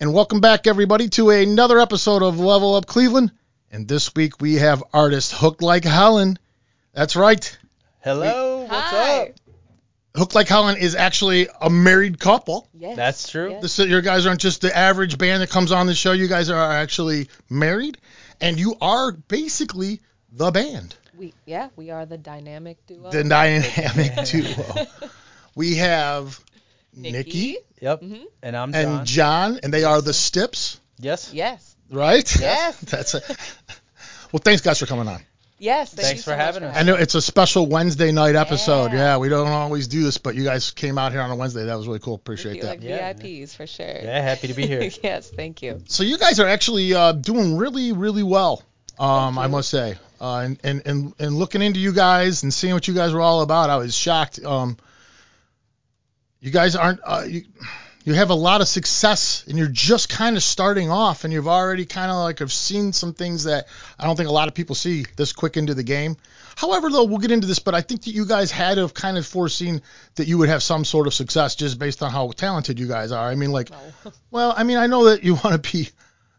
And welcome back, everybody, to another episode of Level Up Cleveland. And this week we have artist Hooked Like Helen. That's right. Hello, what's Hi. up? Hooked Like Helen is actually a married couple. Yes. That's true. Yes. This, your guys aren't just the average band that comes on the show. You guys are actually married, and you are basically the band, We yeah, we are the dynamic duo. the dynamic duo. We have Nikki, Nikki. Yep. Mhm. And I'm Jon. and Jon, and they are the Stips, yes. Yes. right? Yes. That's it. Well, thanks guys for coming on. Yes. Thank Thanks you for so having us. I know it's a special Wednesday night episode. Yeah. Yeah, we don't always do this, but you guys came out here on a Wednesday. That was really cool. Appreciate you, that. like Yeah. VIPs for sure. Yeah, happy to be here. yes. Thank you. So you guys are actually uh, doing really, really well. Um, I must say, uh, and, and and and looking into you guys and seeing what you guys were all about, I was shocked. Um, you guys aren't. Uh, you, you have a lot of success, and you're just kind of starting off, and you've already kind of like have seen some things that I don't think a lot of people see this quick into the game. However, though, we'll get into this, but I think that you guys had to have kind of foreseen that you would have some sort of success just based on how talented you guys are. I mean, like, No. well, I mean, I know that you want to be,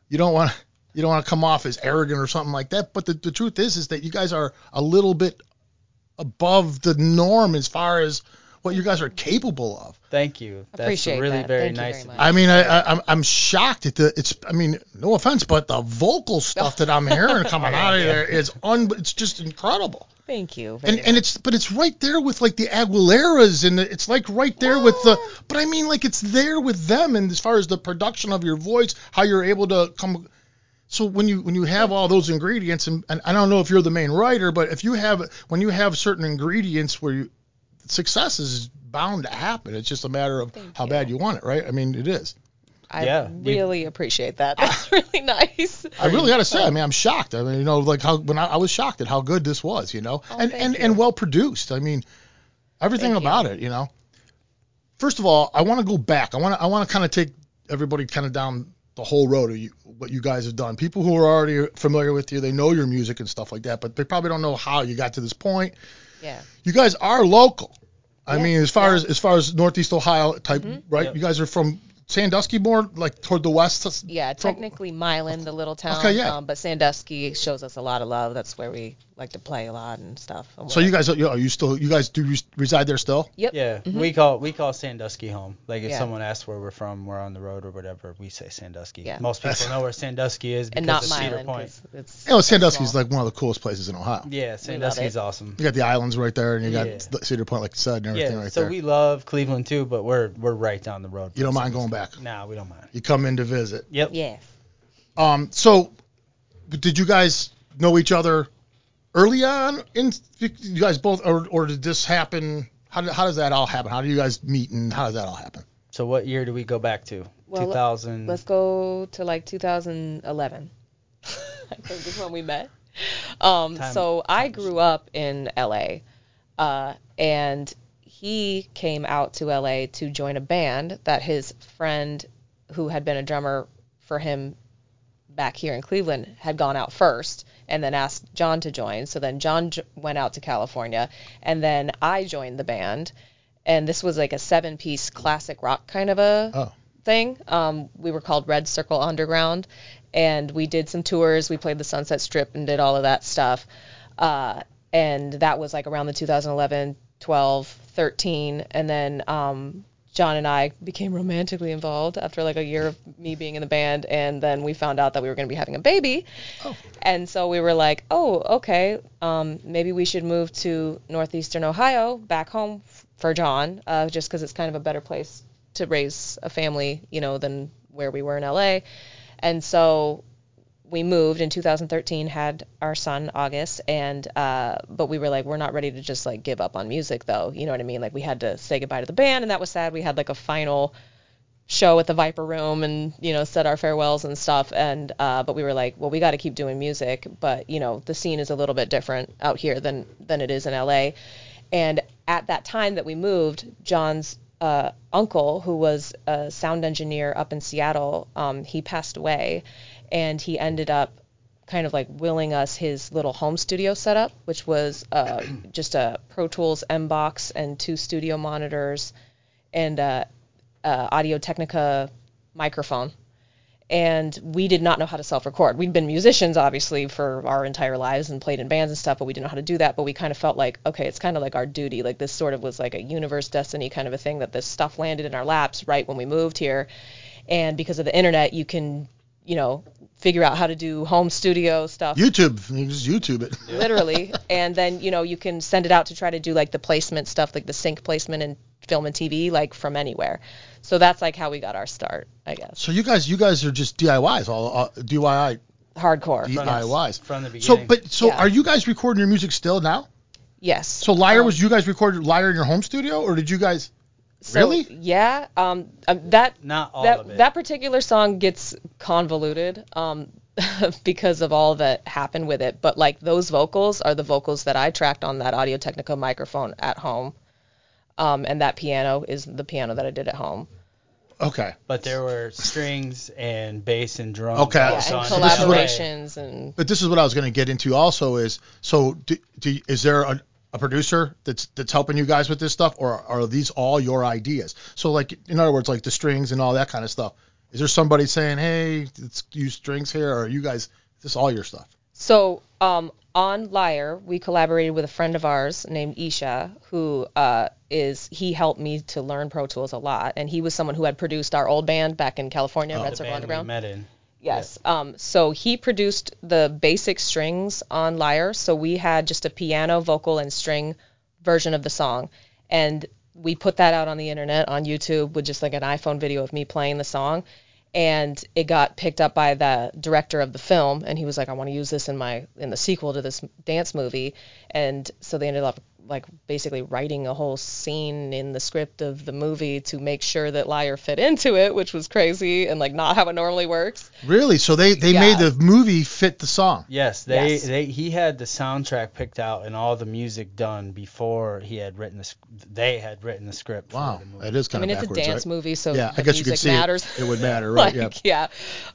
you don't want to, you don't want to come off as arrogant or something like that. But the, the truth is, is that you guys are a little bit above the norm as far as what you guys are capable of. Thank you. That's Appreciate really that. very Thank nice very of much. you. I mean, I, I I'm I'm shocked at the it's. I mean, no offense, but the vocal stuff that I'm hearing coming out of there is un. It's just incredible. Thank you. Very And and it's but it's right there with like the Aguileras and the, it's like right there with the. But I mean, like it's there with them and as far as the production of your voice, how you're able to come. So when you when you have all those ingredients and, and I don't know if you're the main writer, but if you have when you have certain ingredients where you success is bound to happen. It's just a matter of Thank how you. bad you want it, right? I mean, it is. I yeah, you- really appreciate that. That's really nice. I really gotta say, I mean, I'm shocked. I mean, you know, like how when I, I was shocked at how good this was, you know, Oh, and and, you. and well produced. I mean, everything Thank you. about it, you know. First of all, I want to go back. I want to I want to kind of take everybody kind of down the whole road of you, what you guys have done. People who are already familiar with you, they know your music and stuff like that, but they probably don't know how you got to this point. Yeah. You guys are local. I Yeah, mean, as far yeah. as as far as Northeast Ohio type, Mhm. right? Yep. You guys are from Sandusky, more like toward the west. Yeah. from- Technically, Milan, the little town. Okay, yeah. Um, but Sandusky shows us a lot of love. That's where we like to play a lot and stuff. And So you guys, are you, are you still, you guys do res- reside there still? Yep. yeah, Mhm. we call we call Sandusky home. Like if Yeah. someone asks where we're from, we're on the road or whatever, we say Sandusky. Yeah. Most people know where Sandusky is because and not of Cedar Milan Point. 'cause it's. You know, Sandusky is like one of the coolest places in Ohio. Yeah, Sandusky's awesome. You got the islands right there, and you got Yeah. the Cedar Point, like you said, and everything Yeah, right so there. we love Cleveland too, but we're we're right down the road. you don't from mind going Sandusky. Back. Nah, we don't mind. You come in to visit. Yep. Yes. Um, so did you guys know each other early on? In you guys both, or, or did this happen? How, did, how does that all happen? How do you guys meet, and how does that all happen? So what year do we go back to? Well, 2000. Let's go to like 2011. I think is when we met. Um, Time- so I grew up in LA, uh, and he came out to LA to join a band that his friend, who had been a drummer for him back here in Cleveland, had gone out first, and then asked Jon to join. So then Jon j- went out to California, and then I joined the band. And this was like a seven-piece classic rock kind of a Oh, thing. Um, we were called Red Circle Underground, and we did some tours. We played the Sunset Strip and did all of that stuff. Uh, and that was like around the 2011, 12, 13, and then um, Jon and I became romantically involved after like a year of me being in the band, and then we found out that we were going to be having a baby. Oh. And so we were like, oh, okay, um, maybe we should move to northeastern Ohio, back home f- for Jon, uh, just because it's kind of a better place to raise a family, you know, than where we were in LA. And so we moved in 2013, had our son August, and uh, but we were like, we're not ready to just like give up on music though. You know what I mean? Like we had to say goodbye to the band, and that was sad. We had like a final show at the Viper Room and you know said our farewells and stuff and uh, but we were like well we got to keep doing music but you know the scene is a little bit different out here than than it is in LA and at that time that we moved Jon's uh, uncle who was a sound engineer up in Seattle um, he passed away and he ended up kind of like willing us his little home studio setup which was uh, just a Pro Tools M box and two studio monitors and uh, uh, Audio Technica microphone. and we did not know how to self-record. We'd been musicians obviously for our entire lives and played in bands and stuff, but we didn't know how to do that. But we kind of felt like, okay, it's kind of like our duty. Like this sort of was like a universe destiny kind of a thing that this stuff landed in our laps right when we moved here, and because of the internet, you can, you know, figure out how to do home studio stuff YouTube, you just YouTube it. literally and then you know you can send it out to try to do like the placement stuff like the sync placement in film and tv like from anywhere so that's like how we got our start i guess So you guys, you guys are just DIYs, all uh, DIY, hardcore DIYs. From the beginning. So, but so Yeah. are you guys recording your music still now? yes So Liar Um, was you guys recorded Liar in your home studio, or did you guys? So, really? yeah um, um that Not all that of it. that particular song gets convoluted um because of all that happened with it but like those vocals are the vocals that i tracked on that audio technica microphone at home um and that piano is the piano that i did at home Okay. but there were strings and bass and drums. Okay. Yeah, and So this is what I- collaborations and But this is what I was going to get into also is so do, do, is there a, a producer that's that's helping you guys with this stuff, or are these all your ideas? So like in other words, like the strings and all that kind of stuff. Is there somebody saying, hey, let's use strings here, or are you guys? Is this all your stuff? So um, on Liar, we collaborated with a friend of ours named Isha, who uh, is he helped me to learn Pro Tools a lot, and he was someone who had produced our old band back in California, Red Circle band we Underground. met in. Yes. Um, so he produced the basic strings on Liar. So we had just a piano, vocal, and string version of the song. And we put that out on the internet on YouTube with just like an iPhone video of me playing the song. And it got picked up by the director of the film, and he was like, "I want to use this in my in the sequel to this dance movie." And so they ended up like basically writing a whole scene in the script of the movie to make sure that Liar fit into it, which was crazy and like not how it normally works. Really? So they they Yeah. made the movie fit the song. Yes, they, Yes. they he had the soundtrack picked out and all the music done before he had written the they had written the script Wow, for the movie. that is I mean, of it's a dance right? movie, so Yeah, I the guess you could music see it. matters. It would matter, right? like, yeah.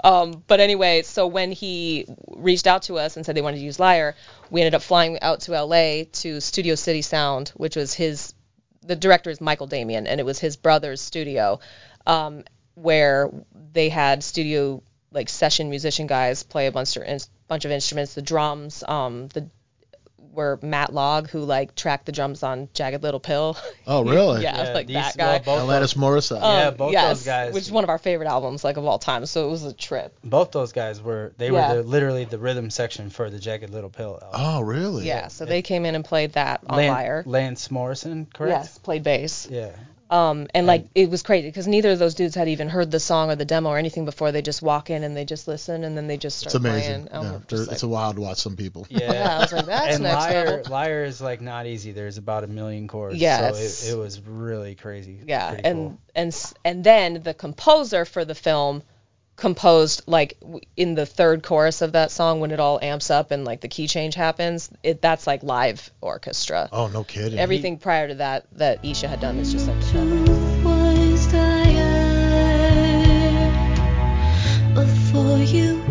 yeah. Um, but anyway, so when he reached out to us and said they wanted to use liar we ended up flying out to LA to Studio City Sound, which was his. The director is Michael Damian, and it was his brother's studio, um, where they had studio like session musician guys play a bunch of bunch of instruments, the drums, um, the were Matt Laug who like tracked the drums on Jagged Little Pill. Oh, really? yeah, Yeah, like these- that guy. both Alanis Morissette. Yeah, Um, both yes, those guys- which is one of our favorite albums, like of all time. So it was a trip. Both those guys were they Yeah. were the, literally the rhythm section for the Jagged Little Pill album. Oh, really? Yeah, so they came in and played that on Lan- Liar. Lance Morrison, correct? Yes, played bass. Yeah. Um, and like it was crazy because neither of those dudes had even heard the song or the demo or anything before. They just walk in and they just listen and then they just start It's amazing. playing. Um, Yeah, just like- it's a wild to watch some people. Yeah. yeah, I was like, that's and next Liar, level. Liar is like not easy. There's about a million chords. Yeah, So it, it was really crazy. Yeah, Pretty and cool. and and then the composer for the film composed like in the third chorus of that song when it all amps up and like the key change happens. It that's like live orchestra. Oh, no kidding. Everything prior to that that Isha had done is just like Truth before you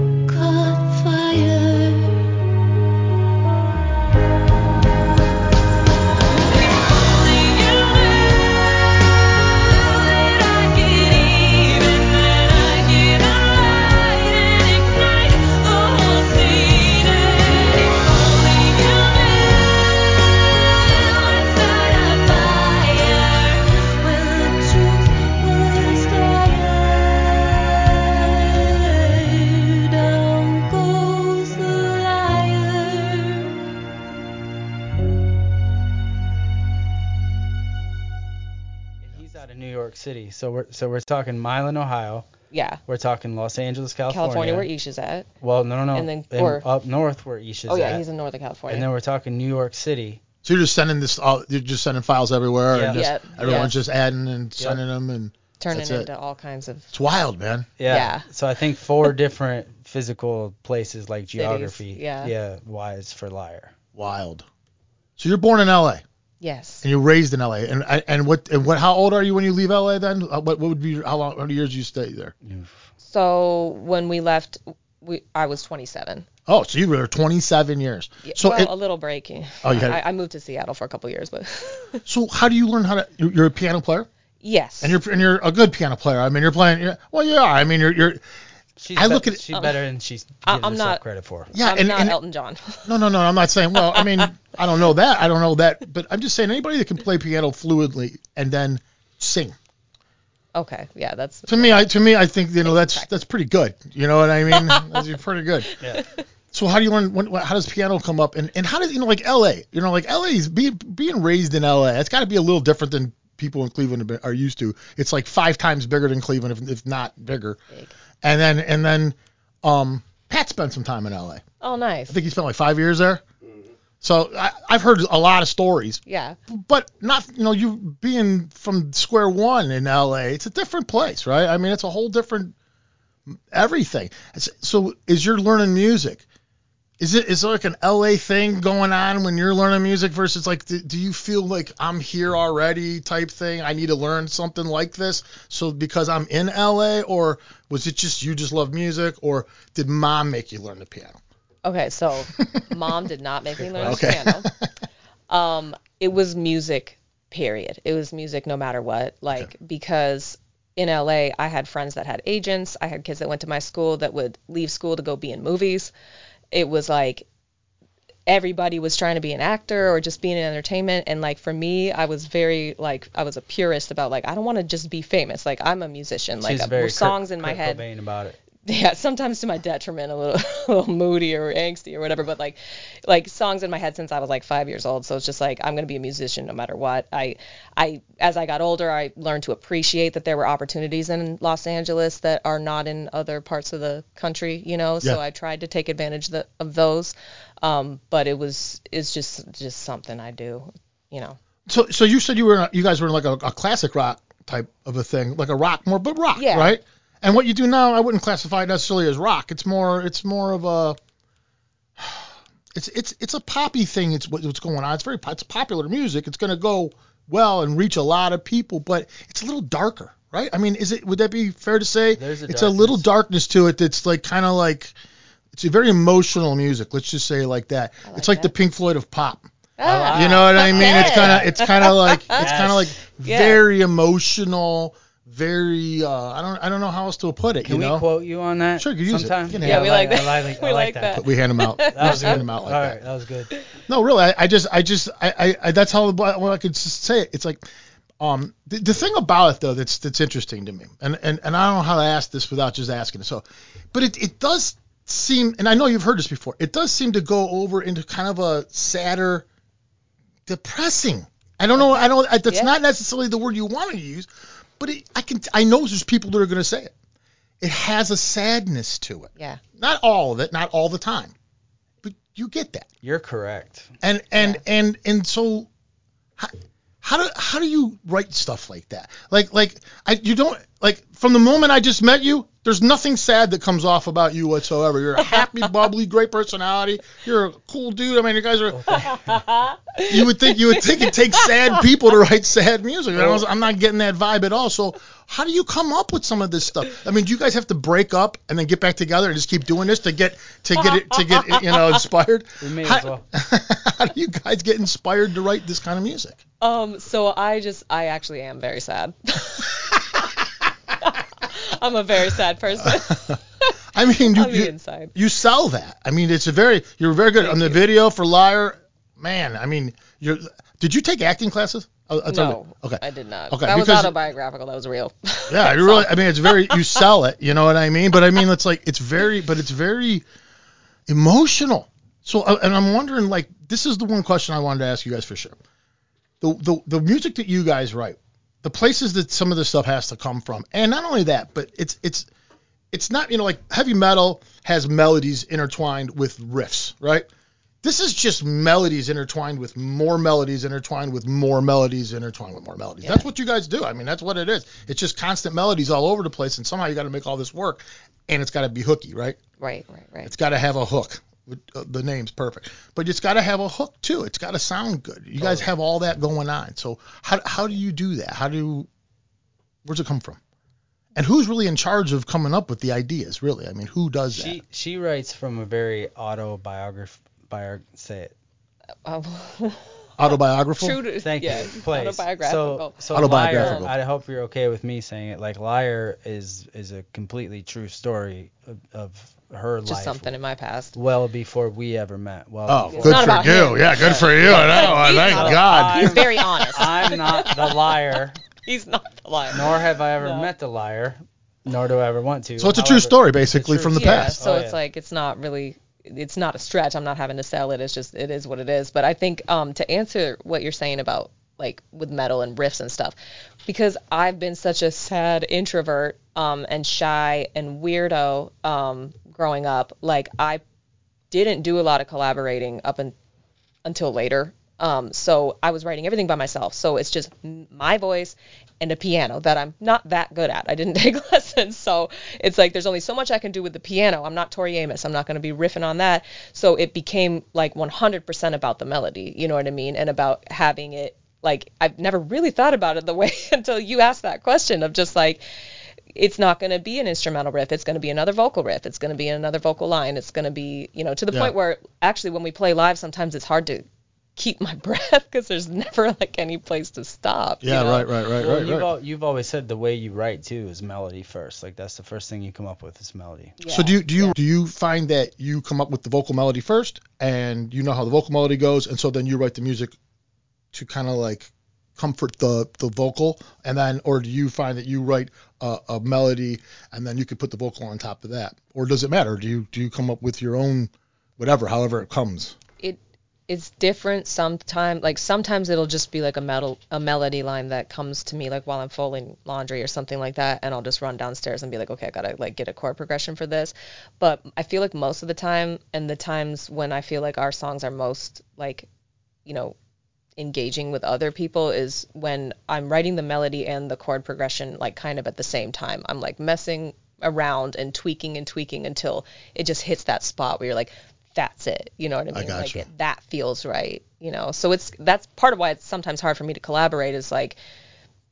So we're so we're talking Milan, Ohio. yeah. We're talking Los Angeles, California. California where Isha's at. Well, no, no, no. And then- And or- up north where Isha's at. Oh yeah, at. he's in Northern California. and then we're talking New York City. So you're just sending this, all, you're just sending files everywhere, and just, Yeah, everyone's yeah. just adding and sending them, and turning that's it. into all kinds of it's wild, man. Yeah. Yeah. So I think four different physical places like geography. yeah. Yeah. Wise for liar. Wild. So you're born in L.A. yes. and you're raised in L.A. And and what and what? How old are you when you leave L.A. Then? Uh, What what would be how long? How many years do you stay there? So when we left, we I was 27. Oh, so you were there 27 years. Yeah, So well, it- a little break. Oh, you had- I, I moved to Seattle for a couple years, but so how do you learn how to? You're, a piano player, yes. and you're and you're a good piano player. I mean, you're playing. You're, well, are. I mean, you're you're She's I be- look at it. She's oh. better than she's I- giving I'm herself not- credit for. Yeah, I'm and, not and Elton John. no, no, no. I'm not saying. Well, I mean, I don't know that. I don't know that, but I'm just saying anybody that can play piano fluidly and then sing. okay, yeah, that's To me, I to me, I think you know that's that's pretty good. You know what I mean? That's pretty good. Yeah. So how do you learn? When, how does piano come up? And and how does you know like L.A. You know like L.A. is being being raised in L.A. It's got to be a little different than people in Cleveland are used to. It's like five times bigger than Cleveland, if, if not bigger. big. And then and then um Pat spent some time in L.A. Oh, nice. I think he spent like five years there. So I, I've heard a lot of stories, Yeah. but not you know you being from square one in L.A. It's a different place, right? I mean, it's a whole different everything. So is you're learning music? Is it is there like an LA thing going on when you're learning music versus like do, do you feel like I'm here already type thing? I need to learn something like this. So because I'm in LA or was it just you just love music or did mom make you learn the piano? Okay, so mom did not make me learn Okay. piano. Um, it was music, period. It was music no matter what. Like because in LA, I had friends that had agents. I had kids that went to my school that would leave school to go be in movies. It was like everybody was trying to be an actor or just be in entertainment. And like for me I was very like I was a purist about like I don't want to just be famous. Like I'm a musician. Like She's very songs Kurt, in my Kurt head. Cobain about it. Yeah, sometimes to my detriment, a little, a little moody or angsty or whatever. But like, like songs in my head since I was like five years old. So it's just like I'm gonna be a musician no matter what. I, I, as I got older, I learned to appreciate that there were opportunities in Los Angeles that are not in other parts of the country. You know, so Yeah. I tried to take advantage the, of those. Um, but it was, it's just, just something I do. You know. So so you said you were you guys were in like a, a classic rock type of a thing, like a rock more, but rock, Yeah. right? And what you do now, I wouldn't classify it necessarily as rock. It's more it's more of a it's it's it's a poppy thing. It's what, what's going on. It's very it's popular music. It's going to go well and reach a lot of people, but it's a little darker, right? I mean, is it would that be fair to say? There's a it's a little darkness. darkness to it that's like kind of like it's a very emotional music. Let's just say like that. like it's like the. Pink Floyd of pop. Ah, You know what I mean? It's kind of it's kind of like it's kind of like Yeah. very emotional, very uh, I don't I don't know how else to put it. Can you we know? quote you on that? Sure, you can use it. You Yeah, we it. like I that. like, I We like like that. that. But we hand them out. That was Just hand good. them out like All that. that was good. No, really, I, I just, I just, I, I, I that's how well, I could just say it. It's like, um, the, the thing about it though that's that's interesting to me, and and and I don't know how to ask this without just asking it. So, but it it does seem, and I know you've heard this before, it does seem to go over into kind of a sadder, depressing. I don't know, I don't, I, that's Yeah. not necessarily the word you want to use, but it, I can, I know there's people that are going to say it. It has a sadness to it. Yeah. Not all of it, not all the time, but you get that You're correct. and and Yeah. and and so how, how do how do you write stuff like that like like i you don't like from the moment i just met you there's nothing sad that comes off about you whatsoever. You're a happy bubbly great personality. You're a cool dude. I mean you guys are you would think you would think it takes sad people to write sad music. I was, i'm not getting that vibe at all. So how do you come up with some of this stuff? I mean do you guys have to break up and then get back together and just keep doing this to get to get it to get you know inspired? We may how, as well. how do you guys get inspired to write this kind of music? Um, so I just, I actually am very sad. I'm a very sad person I mean, you, you, you sell that. I mean, it's a very you're very good on the video for Liar. Man, I mean, you're. Did you take acting classes? I'll, I'll No, you. Okay. I did not. Okay, that was because- autobiographical. That was real. Yeah, you really. I mean, it's very. You sell it. You know what I mean? But I mean, it's like it's very. But it's very emotional. So, uh, and I'm wondering, like, this is the one question I wanted to ask you guys for sure. The the the music that you guys write, the places that some of this stuff has to come from, and not only that, but it's it's it's not you know like heavy metal has melodies intertwined with riffs, right? This is just melodies intertwined with more melodies intertwined with more melodies intertwined with more melodies. That's what you guys do. I mean, that's what it is. It's just constant melodies all over the place, and somehow you got to make all this work, and it's got to be hooky, right? right, right, right. It's got to have a hook. Uh, The name's perfect, but it's got to have a hook too. It's got to sound good. You guys have all that going on. So how how do you do that? How do where's it come from? And who's really in charge of coming up with the ideas? Really, I mean, who does that? She she writes from a very autobiograph bio say it. Oh, Autobiographical. True to Thank yeah, you. Please. autobiographical. So, so Autobiographical. Liar, I hope you're okay with me saying it. Like Liar is is a completely true story of, of her just life. something in my past. Well before we ever met. Well. Oh, before- good for you. him. Yeah, good for you. I know. He's Thank not- God. He's very honest. I'm not the liar, He's not the liar. nor have I ever No. met the liar, nor do I ever want to. So it's a true story, basically, true from the yeah, past. so Oh, it's yeah. like it's not really it's not a stretch. I'm not having to sell it. It's just it is what it is. But I think um to answer what you're saying about like with metal and riffs and stuff, because I've been such a sad introvert um and shy and weirdo um growing up, like I didn't do a lot of collaborating up and until later. Um, so I was writing everything by myself. So it's just my voice and a piano that I'm not that good at. I didn't take lessons. So it's like there's only so much I can do with the piano. I'm not Tori Amos. I'm not going to be riffing on that. So it became like 100% about the melody. You know what I mean? And about having it like I've never really thought about it the way until you asked that question of just like it's not going to be an instrumental riff. It's going to be another vocal riff. It's going to be another vocal line. It's going to be, you know, to the Yeah. point where actually when we play live, sometimes it's hard to keep my breath because there's never like any place to stop. you Yeah, know? right, right, right, Well, right, you've, right. al- you've always said the way you write too is melody first. Like that's the first thing you come up with is melody. Yeah. So do you do you do you find that you come up with the vocal melody first, and you know how the vocal melody goes, and so then you write the music to kind of like comfort the the vocal, and then or do you find that you write a, a melody and then you can put the vocal on top of that, or does it matter? Do you do you come up with your own whatever, however it comes? it it's different sometimes like sometimes it'll just be like a metal a melody line that comes to me like while I'm folding laundry or something like that and I'll just run downstairs and be like okay I got to like get a chord progression for this but I feel like most of the time and the times when I feel like our songs are most like you know engaging with other people is when I'm writing the melody and the chord progression like kind of at the same time. I'm like messing around and tweaking and tweaking until it just hits that spot where you're like, that's it. You know what I mean? I got like you. It, that feels right. You know, so it's that's part of why it's sometimes hard for me to collaborate is like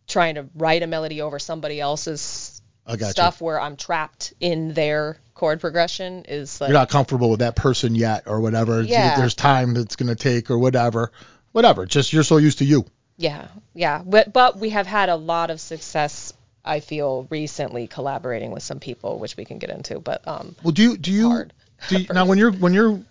trying to write a melody over somebody else's stuff where I'm trapped in their chord progression is like You're not comfortable with that person yet, or whatever. Yeah. There's time that's gonna take, or whatever, whatever. Just you're so used to you. Yeah, yeah, but but we have had a lot of success. I feel recently collaborating with some people, which we can get into. But um, Well, do you do you, do you now when you're when you're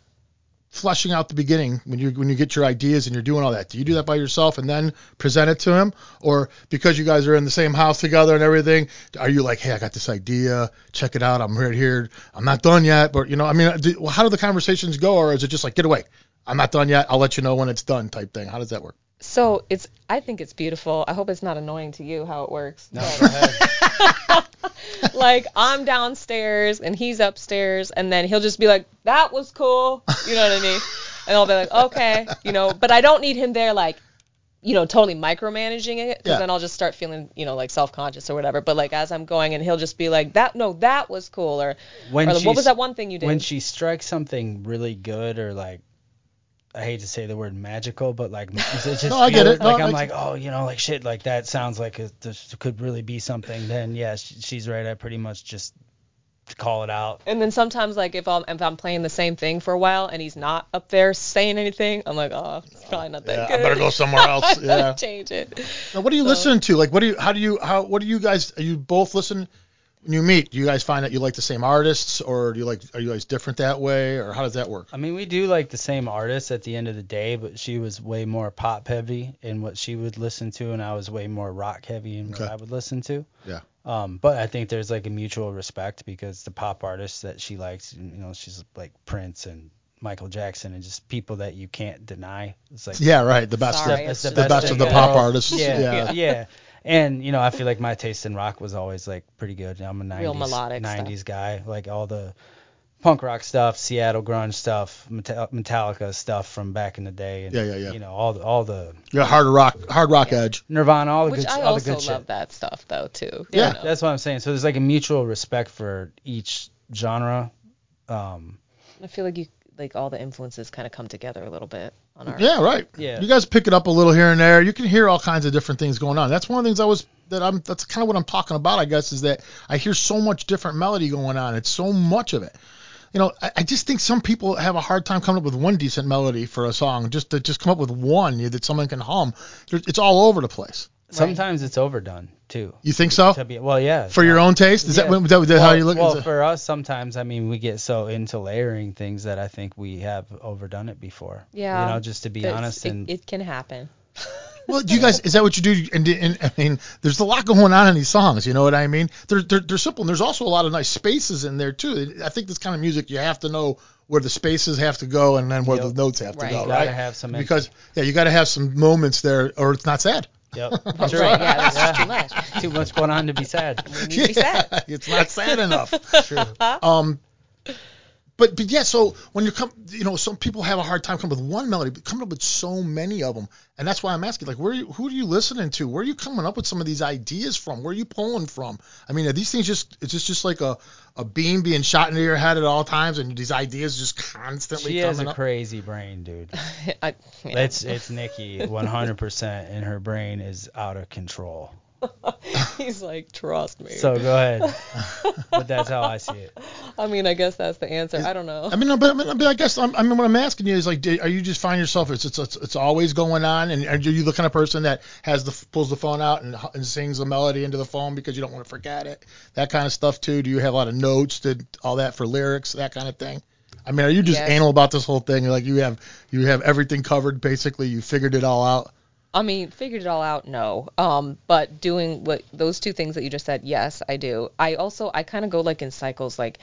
fleshing out the beginning when you when you get your ideas and you're doing all that do you do that by yourself and then present it to him or because you guys are in the same house together and everything are you like hey I got this idea check it out I'm right here I'm not done yet but you know I mean do, well, how do the conversations go or is it just like get away I'm not done yet I'll let you know when it's done type thing how does that work so it's I think it's beautiful. I hope it's not annoying to you how it works. No, but- go ahead. like I'm downstairs and he's upstairs, and then he'll just be like, "That was cool," you know what I mean? And I'll be like, "Okay," you know. But I don't need him there like, you know, totally micromanaging it, because Yeah. then I'll just start feeling, you know, like self-conscious or whatever. But like as I'm going, and he'll just be like, "That no, that was cool," or, When or what was that one thing you did? when she strikes something really good or like I hate to say the word magical, but like it just No, I get feels- it. No, like it I'm makes- like, oh, you know, like shit, like that sounds like it, could really be something. Then yeah, she's right. I pretty much just call it out. And then sometimes, like if I'm if I'm playing the same thing for a while and he's not up there saying anything, I'm like, oh, it's probably not that yeah good. I better go somewhere else yeah change it. now, what are you listening to like what do you how do you how what do you guys are you both listen when you meet do you guys find that you like the same artists or do you like are you guys different that way or how does that work I mean, we do like the same artists at the end of the day, but she was way more pop heavy in what she would listen to, and I was way more rock heavy in Okay. what I would listen to. Yeah. Um, but I think there's like a mutual respect because the pop artists that she likes, you know, she's like Prince and Michael Jackson and just people that you can't deny. It's like yeah right the best Sorry, of, it's the just best like of the pop artists Yeah, yeah. yeah, And you know, I feel like my taste in rock was always like pretty good. I'm a 90s Real melodic stuff. 90s guy, like all the punk rock stuff, Seattle grunge stuff, Metallica stuff from back in the day, and Yeah, yeah, yeah. you know all the all the Yeah, hard rock, hard rock edge. Nirvana, all the Which good, I all the also good love shit. that stuff though too. Yeah. you know. That's what I'm saying. So there's like a mutual respect for each genre. Um, I feel like you like all the influences kind of come together a little bit on our. Yeah, right. Yeah. You guys pick it up a little here and there. You can hear all kinds of different things going on. That's one of the things I was that I'm. That's kind of what I'm talking about. I guess is that I hear so much different melody going on. It's so much of it you know, I, I just think some people have a hard time coming up with one decent melody for a song. Just to just come up with one that someone can hum. It's all over the place. Sometimes it's overdone too. You think so? To be, well, yeah. For your own taste? Is that, Yeah. what- that, that how well, you look? Well, is it- for us, sometimes I mean we get so into layering things that I think we have overdone it before. Yeah. You know, just to be That's- honest, it, and it can happen. Well, do you guys is that what you do? And, and I mean, there's a lot going on in these songs. You know what I mean? They're they're, they're simple. And there's also a lot of nice spaces in there too. I think this kind of music you have to know where the spaces have to go and then where Yep. the notes have to go. You Right. gotta have some because yeah, you got to have some moments there, or it's not sad. Yep, That's right. Yeah, that's Yeah. too much. Too much going on to be sad. We need to be sad. it's not sad enough. True. Um, but but yeah, so when you come, you know, some people have a hard time coming up with one melody, but coming up with so many of them, and that's why I'm asking, like, where are you, who are you listening to? Where are you coming up with some of these ideas from? Where are you pulling from? I mean, are these things just it's just just like a a beam being shot into your head at all times, and these ideas just constantly She has a up? crazy brain, dude. I, yeah. It's it's Nikki 100%, and her brain is out of control. He's like, trust me. So go ahead. but that's how I see it. I mean, I guess that's the answer. I don't know. I mean, no, but, I mean, but I guess I'm, I mean, what I'm asking you is like, do, are you just find yourself it's, it's it's it's always going on, and are you the kind of person that has the pulls the phone out and, and sings a melody into the phone because you don't want to forget it, that kind of stuff too? Do you have a lot of notes, did all that for lyrics, that kind of thing? I mean, are you just Yes. anal about this whole thing? Like you have you have everything covered basically, you figured it all out. I mean, figured it all out, no. Um, but doing what those two things that you just said, yes, I do. I also I kind of go like in cycles, like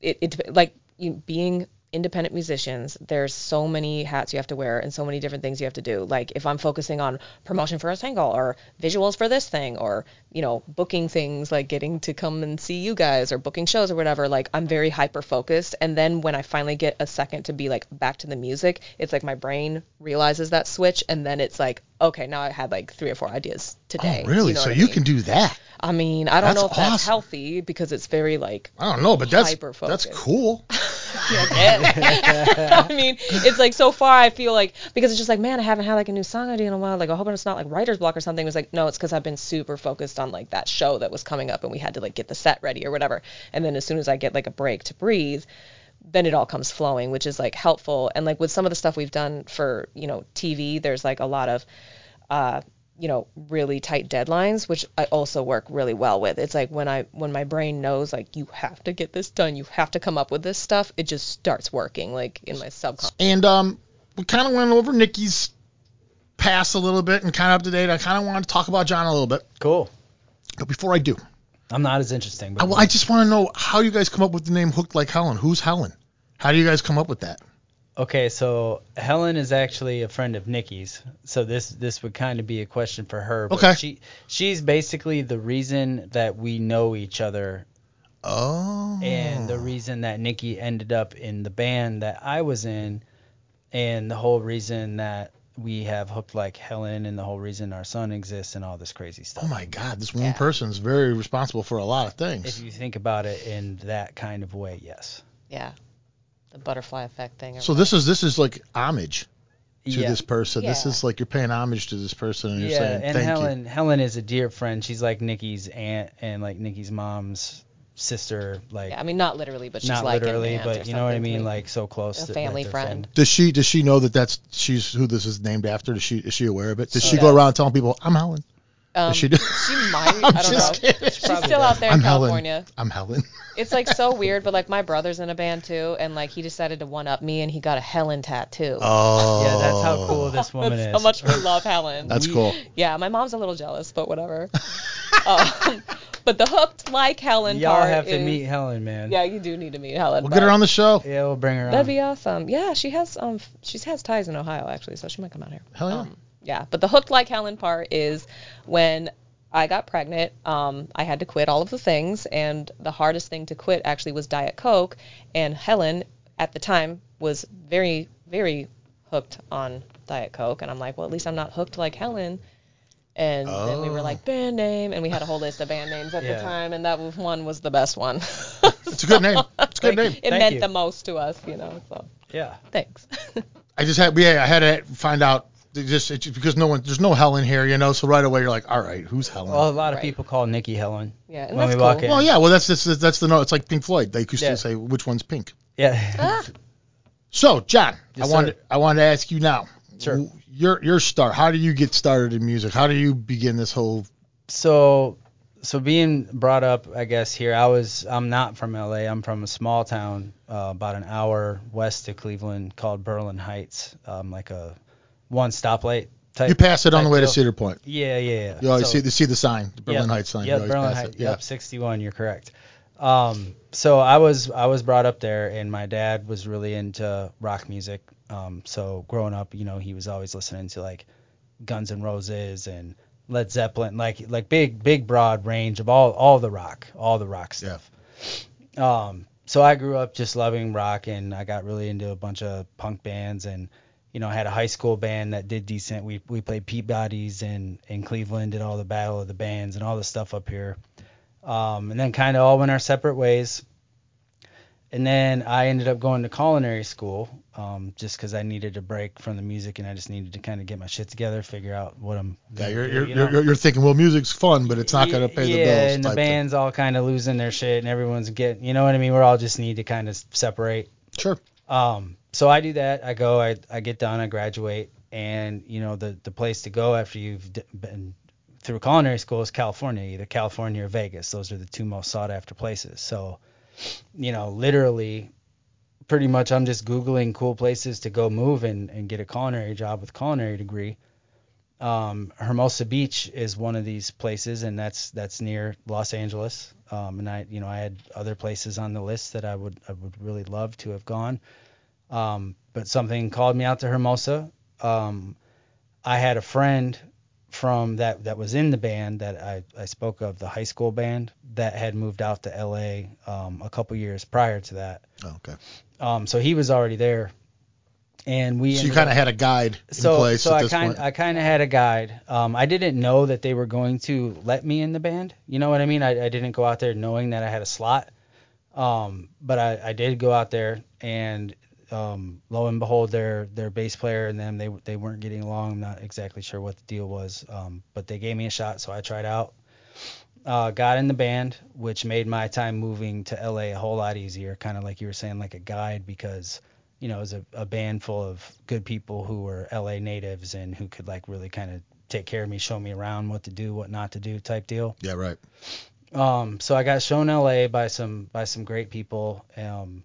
it, it like you, being independent musicians. There's so many hats you have to wear and so many different things you have to do. Like if I'm focusing on promotion for a single or visuals for this thing or you know booking things like getting to come and see you guys or booking shows or whatever, like I'm very hyper focused. And then when I finally get a second to be like back to the music, it's like my brain realizes that switch and then it's like okay, now I had like three or four ideas today. Oh, really? know so I you mean? can do that? I mean, I don't That's know if that's healthy because it's very like I don't know, but that's that's cool. I mean, it's like so far I feel like because it's just like, man, I haven't had like a new song idea in a while. Like, I hope it's not like writer's block or something. It was like, no, it's because I've been super focused on like that show that was coming up and we had to like get the set ready or whatever. And then as soon as I get like a break to breathe, then it all comes flowing, which is like helpful. And like with some of the stuff we've done for, you know, TV, there's like a lot of, uh, you know, really tight deadlines, which I also work really well with. It's like when I when my brain knows like you have to get this done, you have to come up with this stuff, it just starts working like in my subconscious. And um, we kind of went over Nikki's past a little bit and kind of up to date. I kind of want to talk about Jon a little bit. Cool. But before I do, I'm not as interesting, but I, well, I just want to know how you guys come up with the name Hooked Like Helen. Who's Helen? How do you guys come up with that? Okay, so Helen is actually a friend of Nikki's, so this this would kind of be a question for her. Okay. She she's basically the reason that we know each other, Oh. and the reason that Nikki ended up in the band that I was in, and the whole reason that we have hooked like Helen, and the whole reason our son exists, and all this crazy stuff. Oh my God, this one Yeah. person is very responsible for a lot of things. If you think about it in that kind of way, yes. Yeah. The butterfly effect thing. or so this is this is like homage to yeah. this person. This is like you're paying homage to this person, and you're yeah, saying and thank Helen Helen is a dear friend. She's like Nikki's aunt and like Nikki's mom's sister, like Yeah, I mean not literally, but she's not like literally, but you know what I mean, like so close. A that- that family they're friend. Does she does she know that that's she's who this is named after? Does she is she aware of it? Does she She go around telling people I'm Helen? Um, Does she do? she might. I'm I don't just know. kidding. She's still out there in I'm California. Helen. I'm Helen. It's like so weird, but like my brother's in a band too, and like he decided to one up me, and he got a Helen tattoo. Oh. Yeah, that's how cool this woman That's is. how much we love Helen. That's We- cool. yeah, my mom's a little jealous, but whatever. um, but the hooked like Helen Y'all part have to is- meet Helen, man. Yeah, you do need to meet Helen. We'll get her on the show. Yeah, we'll bring her on. That'd be awesome. Yeah, she has um she has ties in Ohio actually, so she might come out here. Hell yeah. Um, yeah, but the hooked like Helen part is when I got pregnant, um, I had to quit all of the things, and the hardest thing to quit actually was Diet Coke. And Helen, at the time, was very, very hooked on Diet Coke, and I'm like, well, at least I'm not hooked like Helen. And then we were Oh. like band name, and we had a whole list of band names at Yeah. the time, and that one was the best one. It's a good name. It's a good name. it Thank meant you. the most to us, you know. So Yeah. thanks. I just had yeah, I had to find out just, it's just because no one there's no Helen here, you know. So right away you're like, all right, who's Helen? Well, a lot of Right. people call Nikki Helen. Yeah, and when that's we walk cool. in. Well, yeah, well that's that's, that's the no. It's like Pink Floyd. They used Yeah. to say which one's pink. Yeah. Ah, So, Jon, Yes, I wanted. I wanted to ask you now. Sure. w- Your your start. How do you get started in music? How do you begin this whole? so so being brought up i guess here i was i'm not from la i'm from a small town uh, about an hour west of cleveland called berlin heights um, like a one stoplight type You pass it on the way to. Cedar Point. yeah yeah yeah You always So- see the see the sign, the Berlin Yep, Heights sign. Yep, Berlin Heights. Yep, 61. You're correct. Um, so I was I was brought up there, and my dad was really into rock music. Um, so growing up, you know, he was always listening to like Guns N' Roses and Led Zeppelin, like like big big broad range of all all the rock, all the rock Yeah. stuff. Um, so I grew up just loving rock, and I got really into a bunch of punk bands, and you know, I had a high school band that did decent. We we played Peabody's in in Cleveland, did all the Battle of the Bands and all the stuff up here. Um, and then kind of all went our separate ways. And then I ended up going to culinary school, um, just because I needed a break from the music and I just needed to kind of get my shit together, figure out what I'm. Yeah, you're do, you're, you know? you're you're thinking, well, music's fun, but it's not gonna pay the bills. yeah, and the type thing. band's all kind of losing their shit, and everyone's getting, you know what I mean? We're all just need to kind of separate. Sure. Um, so I do that. I go, I, I get done, I graduate, and you know the the place to go after you've d- been through culinary school is California, either California or Vegas. Those are the two most sought after places. So, you know, literally, pretty much, I'm just googling cool places to go move and and get a culinary job with culinary degree. Um, Hermosa Beach is one of these places, and that's that's near Los Angeles. Um, and I, you know, I had other places on the list that I would I would really love to have gone. Um, but something called me out to Hermosa. Um, I had a friend from that that was in the band that I, I spoke of, the high school band that had moved out to LA um, a couple years prior to that. Oh, okay. Um, so he was already there, and we. So you kind of had a guide in so, place so at I this kind point. I kind of had a guide. Um, I didn't know that they were going to let me in the band. You know what I mean? I, I didn't go out there knowing that I had a slot. Um, but I, I did go out there, and um, lo and behold, their their bass player and them they they weren't getting along. I'm not exactly sure what the deal was, um, but they gave me a shot, so I tried out. Uh, got in the band, which made my time moving to LA a whole lot easier. Kind of like you were saying, like a guide, because you know, it was a, a band full of good people who were LA natives and who could like really kind of take care of me, show me around what to do, what not to do, type deal. yeah, right. Um, so I got shown LA by some by some great people. Um,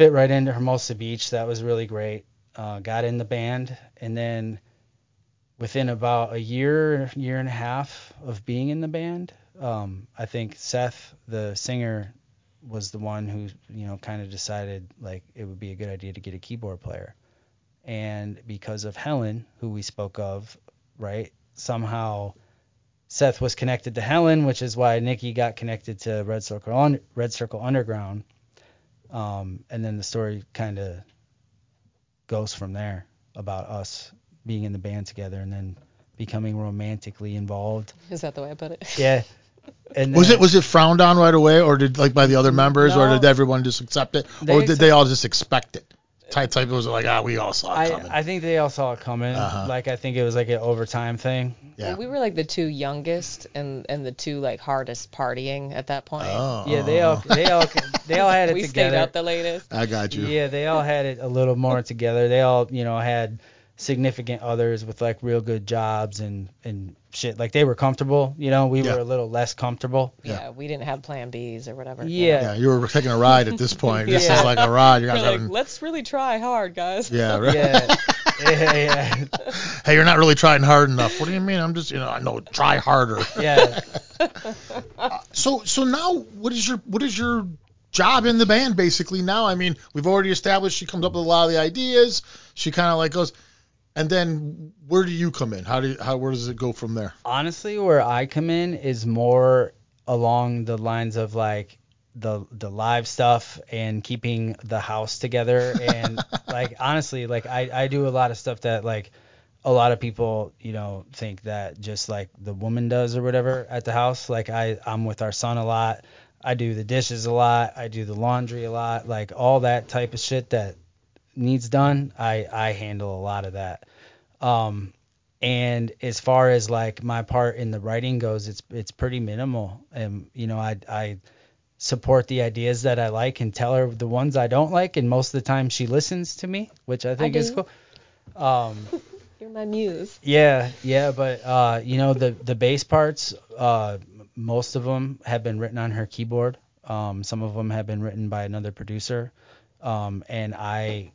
fit right into Hermosa Beach. That was really great. Uh, got in the band, and then within about a year, year and a half of being in the band, um, I think Seth, the singer, was the one who you know kind of decided like it would be a good idea to get a keyboard player. And because of Helen, who we spoke of, right? Somehow Seth was connected to Helen, which is why Nikki got connected to Red Circle Red Circle Underground. Um, and then the story kind of goes from there about us being in the band together and then becoming romantically involved. Is that the way I put it? Yeah. And Was then- it was it frowned on right away, or did like by the other members, or did everyone just accept it, or did accept- they all just expect it? Type type was like, ah, we all saw it I, coming. I think they all saw it coming. Uh-huh. Like I think it was like an overtime thing. yeah. Well, we were like the two youngest and and the two like hardest partying at that point. oh, Yeah, they all they all they all had it we together. stayed up the latest. I got you. Yeah, they all had it a little more together. They all, you know, had significant others with like real good jobs and and shit. Like they were comfortable, you know. We Yeah. were a little less comfortable. Yeah. Yeah. we didn't have Plan Bs or whatever. you Yeah. Yeah, you were taking a ride at this point. This Yeah. is like a ride. You know. guys We're like, having. let's really try hard, guys. Yeah, right. Yeah. yeah, yeah, Hey, you're not really trying hard enough. What do you mean? I'm just, you know, I know. Try harder. yeah. Uh, so, so now, what is your what is your job in the band basically now? I mean, we've already established she comes up with a lot of the ideas. She kind of like goes, and then where do you come in? How do you, how where does it go from there? Honestly, where I come in is more along the lines of like the the live stuff and keeping the house together. And like honestly like I I do a lot of stuff that like a lot of people you know think that just like the woman does or whatever at the house. Like I I'm with our son a lot. I do the dishes a lot. I do the laundry a lot. Like all that type of shit that needs done I I handle a lot of that um and as far as like my part in the writing goes it's it's pretty minimal and you know i i support the ideas that I like and tell her the ones I don't like, and most of the time she listens to me, which I think is cool. Um, You're my muse. yeah, yeah, but uh, you know the the bass parts, uh, most of them have been written on her keyboard. Um, some of them have been written by another producer, um, and I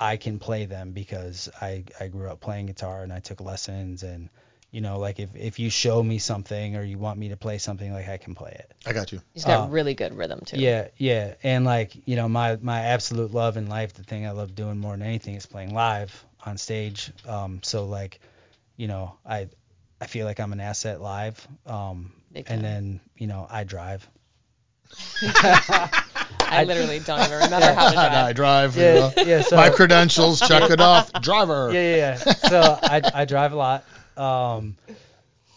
I can play them because I I grew up playing guitar and I took lessons and you know like if if you show me something or you want me to play something like I can play it. I got you. He's got Uh, really good rhythm too. Yeah, yeah, and like you know, my my absolute love in life, the thing I love doing more than anything is playing live on stage. Um, so like, you know, I I feel like I'm an asset live. Um, and then you know, I drive. I literally don't even remember how to I drive. drive. you Yeah, know. yeah. So My credentials, check it off. Driver. yeah, yeah, yeah. So I I drive a lot. Um,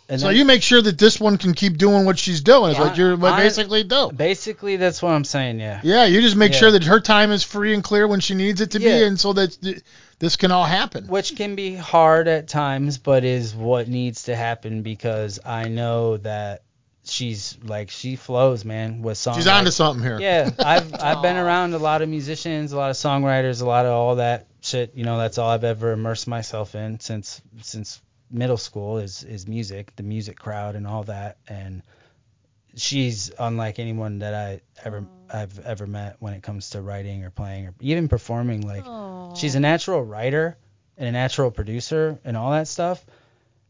and So then- you make sure that this one can keep doing what she's doing. Is Yeah. what you're what I- basically do. basically that's what I'm saying. Yeah. Yeah, you just make Yeah. sure that her time is free and clear when she needs it to be, and so that th- this can all happen. which can be hard at times, but is what needs to happen because I know that she's like she flows, man, with songs. She's onto something here. Yeah, I've I've been around a lot of musicians, a lot of songwriters, a lot of all that shit. You know, that's all I've ever immersed myself in since since middle school is is music, the music crowd, and all that. And she's unlike anyone that I ever I've ever met when it comes to writing or playing or even performing. Like Aw. she's a natural writer and a natural producer and all that stuff.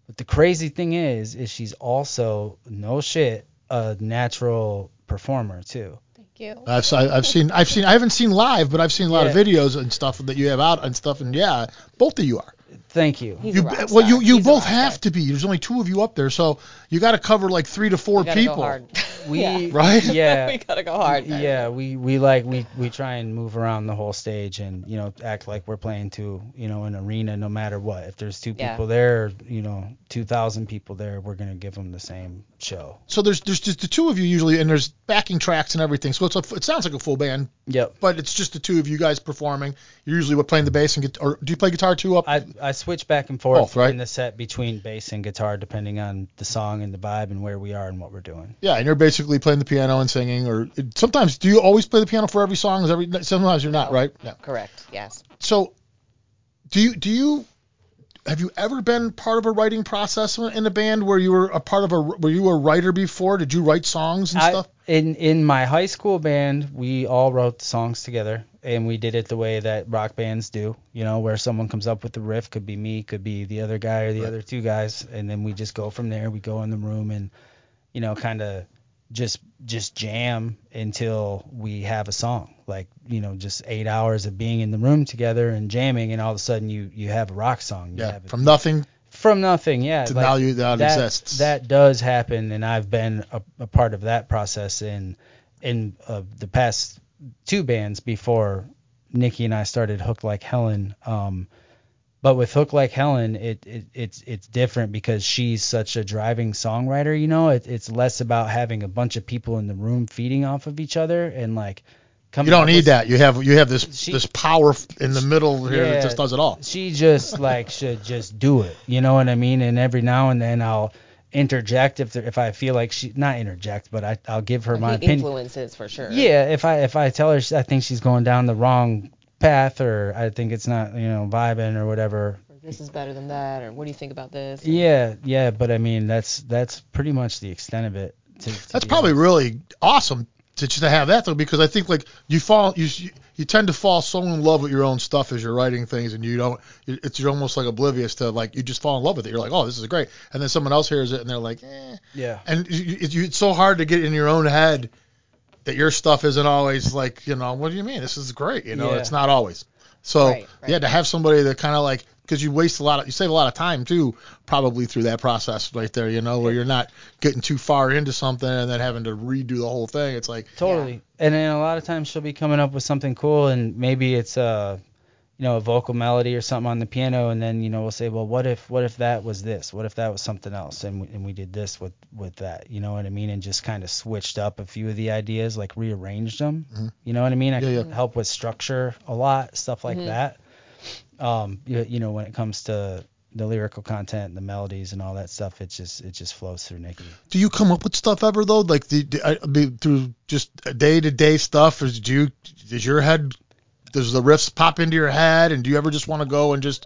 But the crazy thing is, is she's also no shit a natural performer too. Thank you. I've, I've seen I've seen I haven't seen live, but I've seen a lot of videos and stuff that you have out and stuff, and yeah, both of you are. Thank you. He's You a rock well, you you He's both have to be. There's only two of you up there, so you got to cover like three to four We gotta people. Go hard. We Yeah. Right? Yeah. we gotta go hard. Yeah, we, we like we, we try and move around the whole stage and you know act like we're playing to you know an arena no matter what. If there's two Yeah. people there, you know, two thousand people there, we're gonna give them the same show. So there's there's just the two of you usually, and there's backing tracks and everything. So it's a, it sounds like a full band, Yep. but it's just the two of you guys performing. You're usually what playing the bass and get, or do you play guitar too up? I I switch back and forth Both, right? in the set between bass and guitar depending on the song and the vibe and where we are and what we're doing. Yeah, and you're basically playing the piano and singing, or sometimes do you always play the piano for every song? Is every sometimes you're not, right? No. Correct. Yes. So, do you do you have you ever been part of a writing process in a band where you were a part of a were you a writer before? Did you write songs and I, stuff? in in my high school band, we all wrote songs together, and we did it the way that rock bands do. You know, where someone comes up with the riff, could be me, could be the other guy or the Right. other two guys, and then we just go from there. We go in the room and, you know, kind of just just jam until we have a song. Like you know, just eight hours of being in the room together and jamming, and all of a sudden you you have a rock song. You Yeah, have from nothing from nothing, yeah. to like, now you it that, exists. That does happen, and I've been a, a part of that process in in uh, the past two bands before Nikki and I started hooked Like Helen. Um, but with Hooked Like Helen, it, it it's it's different because she's such a driving songwriter. You know, it, it's less about having a bunch of people in the room feeding off of each other and like. Coming you don't need with- that. You have you have this She- this power in the middle here Yeah. that just does it all. she just like should just do it. You know what I mean? And every now and then I'll interject if there, if I feel like she not interject, but I I'll give her my he opinion. influences for sure. Yeah, if I if I tell her I think she's going down the wrong path or I think it's not you know vibing or whatever. This is better than that, or what do you think about this? Yeah, yeah, but I mean that's that's pretty much the extent of it. To, to That's probably honest. really awesome to to have that though, because I think like you fall you you tend to fall so in love with your own stuff as you're writing things, and you don't. It's you're almost like oblivious to like you just fall in love with it. You're like, oh, this is great, and then someone else hears it and they're like, eh. yeah. And you, you, you- it's so hard to get in your own head that your stuff isn't always like, you know, what do you mean? This is great. You know, Yeah. it's not always. So Right, right. yeah, to have somebody that kind of like because you waste a lot of you save a lot of time too probably through that process right there you know where you're not getting too far into something and then having to redo the whole thing it's like Totally. And then a lot of times she'll be coming up with something cool and maybe it's a you know, a vocal melody or something on the piano and then, you know, we'll say, Well what if what if that was this? What if that was something else? And we and we did this with with that. You know what I mean? And just kind of switched up a few of the ideas, like rearranged them. Mhm. You know what I mean? I Yeah, can yeah. help with structure a lot, stuff like Mhm. that. Um you, you know, when it comes to the lyrical content, the melodies, and all that stuff. It just it just flows through Nikki. Do you come up with stuff ever though? Like the, the I mean, through just day to day stuff, or do you does your head does the riffs pop into your head, and do you ever just want to go and just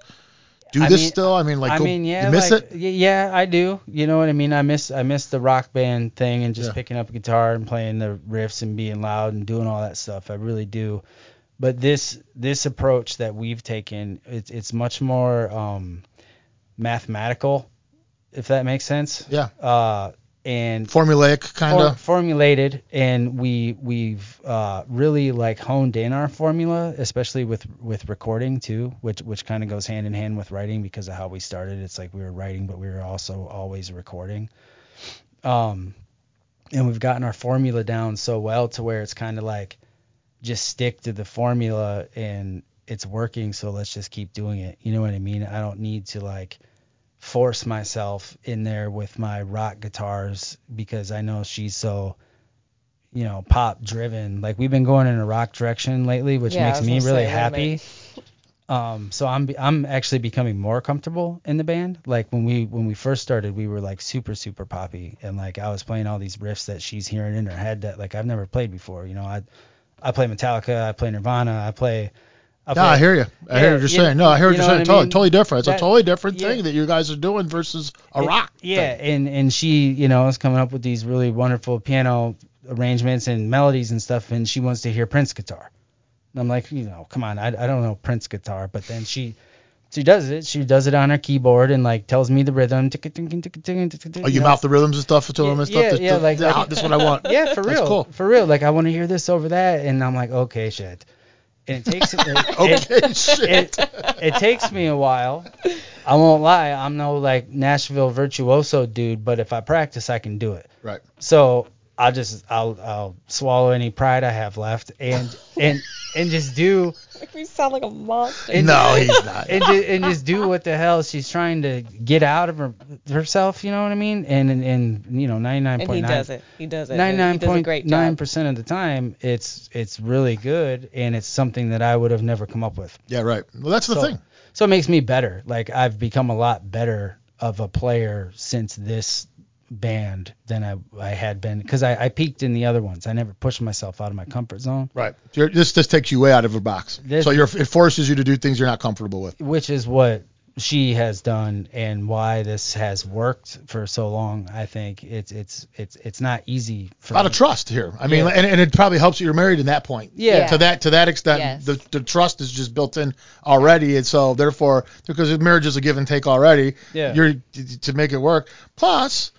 do I this mean- still? I mean, like I go, mean, yeah, you miss like, it? Yeah, I do. You know what I mean? I miss I miss the rock band thing and just Yeah. picking up a guitar and playing the riffs and being loud and doing all that stuff. I really do. But this this approach that we've taken, it's it's much more um, mathematical, if that makes sense. Yeah, Uh, and formulaic kind for- of. formulated and we we've uh, really like honed in our formula especially with with recording too which which kind of goes hand in hand with writing because of how we started. It's like we were writing but we were also always recording. Um and we've gotten our formula down so well to where it's kind of like just stick to the formula and it's working so let's just keep doing it. You know what i mean? I don't need to like force myself in there with my rock guitars because I know she's so you know pop driven. Like we've been going in a rock direction lately which Yeah, makes me really happy. um so I'm I'm actually becoming more comfortable in the band. Like when we when we first started we were like super super poppy. And like I was playing all these riffs that she's hearing in her head that like I've never played before. You know I I play Metallica I play Nirvana I play No, I hear you. I hear Yeah, what you're you- saying. No, I hear what you you're know saying. Totally, mean? totally different. It's That- a totally different yeah. thing that you guys are doing versus a It- rock. Yeah, thing. and and she, you know, is coming up with these really wonderful piano arrangements and melodies and stuff, and she wants to hear Prince guitar. And I'm like, you know, come on, I, I don't know Prince guitar, but then she she does it. She does it on her keyboard and like tells me the rhythm. Oh, you mouth the rhythms and stuff to Yeah, them and stuff. yeah, yeah, like- yeah, like- this is what I want. Yeah, for That's real. cool. For real. Like I want to hear this over that, and I'm like, okay, shit. And it takes it, it, Okay, shit. it, it takes me a while. I won't lie. I'm no like Nashville virtuoso dude, but if I practice, I can do it. Right. So I'll just I'll I'll swallow any pride I have left and and and just do We sound like a monster. and, No, he's not. and, ju- and just do what the hell she's trying to get out of her, herself. You know what I mean? And and, and you know 99.9 and he does it. He does it. Ninety and nine He does a point great nine job. percent of the time, it's it's really good, and it's something that I would have never come up with. Yeah, right. Well, that's the So, thing. so it makes me better. Like I've become a lot better of a player since this band than I, I had been because I, I peaked in the other ones. I never pushed myself out of my comfort zone, Right. You're, this this takes you way out of your box. This- so you're it forces you to do things you're not comfortable with. which is what she has done and why this has worked for so long. I think it's it's it's it's not easy for A lot me. of trust here. I mean, Yeah. and, and it probably helps that you're married in that point. Yeah. To that to that extent, Yes. the the trust is just built in already, and so therefore, because marriage is a give and take already, Yeah. you're to make it work. Plus,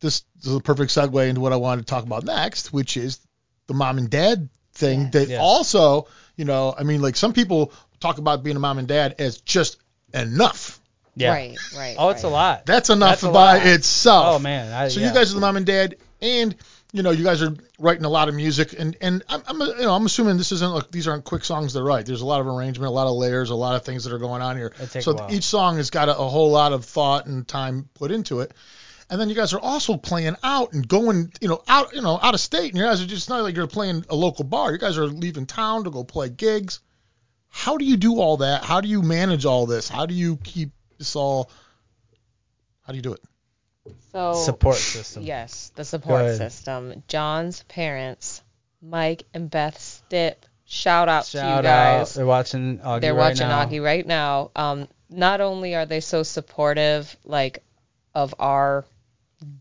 this is a perfect segue into what I wanted to talk about next, which is the mom and dad thing. Yes. That Yes. also, you know, I mean, like some people talk about being a mom and dad as just enough. Yeah. Right. Right. Oh, it's a lot. That's enough That's by lot. itself. Oh man. I, So yeah. you guys are the mom and dad, and you know you guys are writing a lot of music, and and I'm, I'm you know I'm assuming this isn't like these aren't quick songs to write. There's a lot of arrangement, a lot of layers, a lot of things that are going on here. It takes So a while. each song has got a, a whole lot of thought and time put into it. And then you guys are also playing out and going, you know, out, you know, out of state. And you guys are just not like you're playing a local bar. You guys are leaving town to go play gigs. How do you do all that? How do you manage all this? How do you keep this all? How do you do it? So support system. Yes, the support system. Jon's parents, Mike and Beth Stipp. Shout out to you Shout out. guys. They're watching Augie They're right watching now. Augie right now. Um, not only are they so supportive, like, of our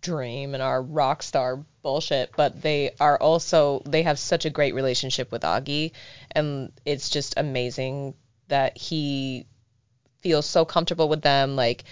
dream and our rock star bullshit, but they are also they have such a great relationship with Augie, and it's just amazing that he feels so comfortable with them. Like,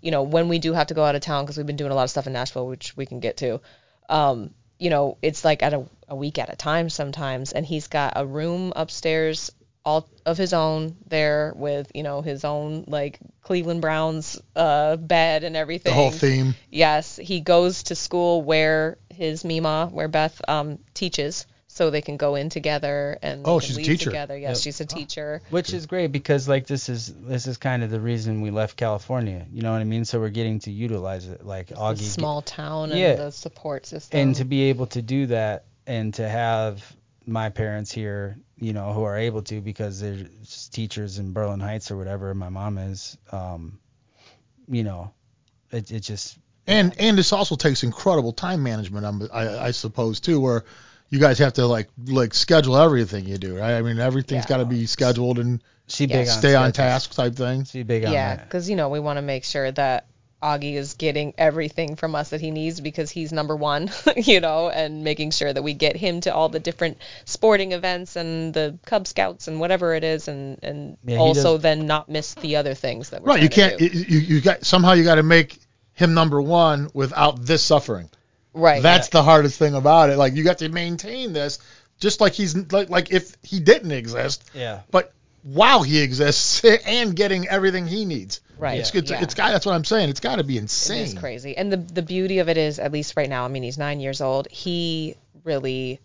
you know, when we do have to go out of town because we've been doing a lot of stuff in Nashville, which we can get to. Um, you know, it's like at a, a week at a time sometimes, and he's got a room upstairs all of his own there with you know his own like Cleveland Browns uh, bed and everything. The whole theme. Yes, he goes to school where his Mima, where Beth um, teaches, so they can go in together and Oh, she's a leave teacher. together. Yes, Yep. she's a teacher. Which is great because like this is this is kind of the reason we left California. You know what I mean? So we're getting to utilize it. Like The Augie small town and Yeah. the support system. and to be able to do that and to have my parents here, you know, who are able to because they're just teachers in Berlin Heights or whatever my mom is, um, you know, it it just And and this also takes incredible time management, I'm- I, I suppose too, where you guys have to like like schedule everything you do, right? I mean, everything's Yeah. got to be scheduled and she Yeah. big stay on schedules. task type thing. She big on Yeah, because you know we want to make sure that Augie is getting everything from us that he needs because he's number one, you know, and making sure that we get him to all the different sporting events and the Cub Scouts and whatever it is, and and Yeah, also does- then not miss the other things that we're Right, you can't. do. You, you you got somehow you got to make him number one without this suffering. right. That's the hardest thing about it. Like you got to maintain this, just like he's like like if he didn't exist, Yeah. but while he exists and getting everything he needs. Right, It's it's, yeah. it's got. That's what I'm saying. It's got to be insane. is crazy. And the the beauty of it is, at least right now, I mean, he's nine years old. He really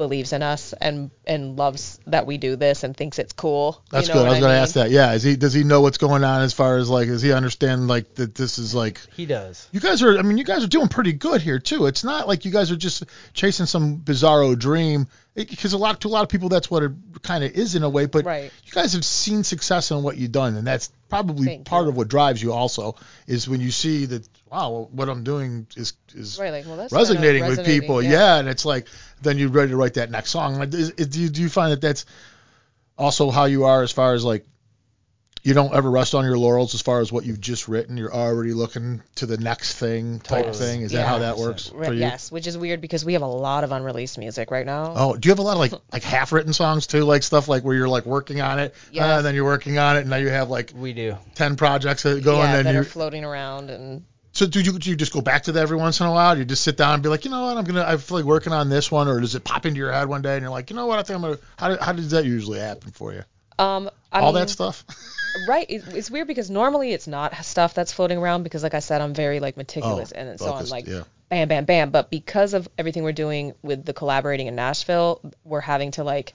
believes in us and and loves that we do this and thinks it's cool. That's you know good. I what was going to mean? ask that. Yeah. Is he does he know what's going on as far as like does he understand like that this is like He does. you guys are I mean you guys are doing pretty good here too. It's not like you guys are just chasing some bizarro dream because a lot to a lot of people that's what it kind of is in a way. But Right. you guys have seen success in what you've done, and that's probably Thank part you. of what drives you also is when you see that wow what I'm doing is is Right, like, well, resonating with resonating, people. yeah. Yeah. and it's like then you're ready to write that next song. Like, is, is, do, you, do you find that that's also how you are as far as like you don't ever rest on your laurels as far as what you've just written. You're already looking to the next thing type Totally. thing. Is that how that works Right, for you? yes, which is weird because we have a lot of unreleased music right now. Oh, do you have a lot of like like half written songs too, like stuff like where you're like working on it, Yes. uh, and then you're working on it, and now you have like We do. ten projects that going, yeah, and that you are floating around and So do you do you just go back to that every once in a while? Do you just sit down and be like, you know what, I'm gonna I feel like working on this one, or does it pop into your head one day and you're like, you know what, I think I'm gonna. How, how does that usually happen for you? um I All mean, that stuff. right it, it's weird because normally it's not stuff that's floating around because like I said I'm very like meticulous Oh, and so I'm like yeah. bam bam bam but because of everything we're doing with the collaborating in Nashville we're having to like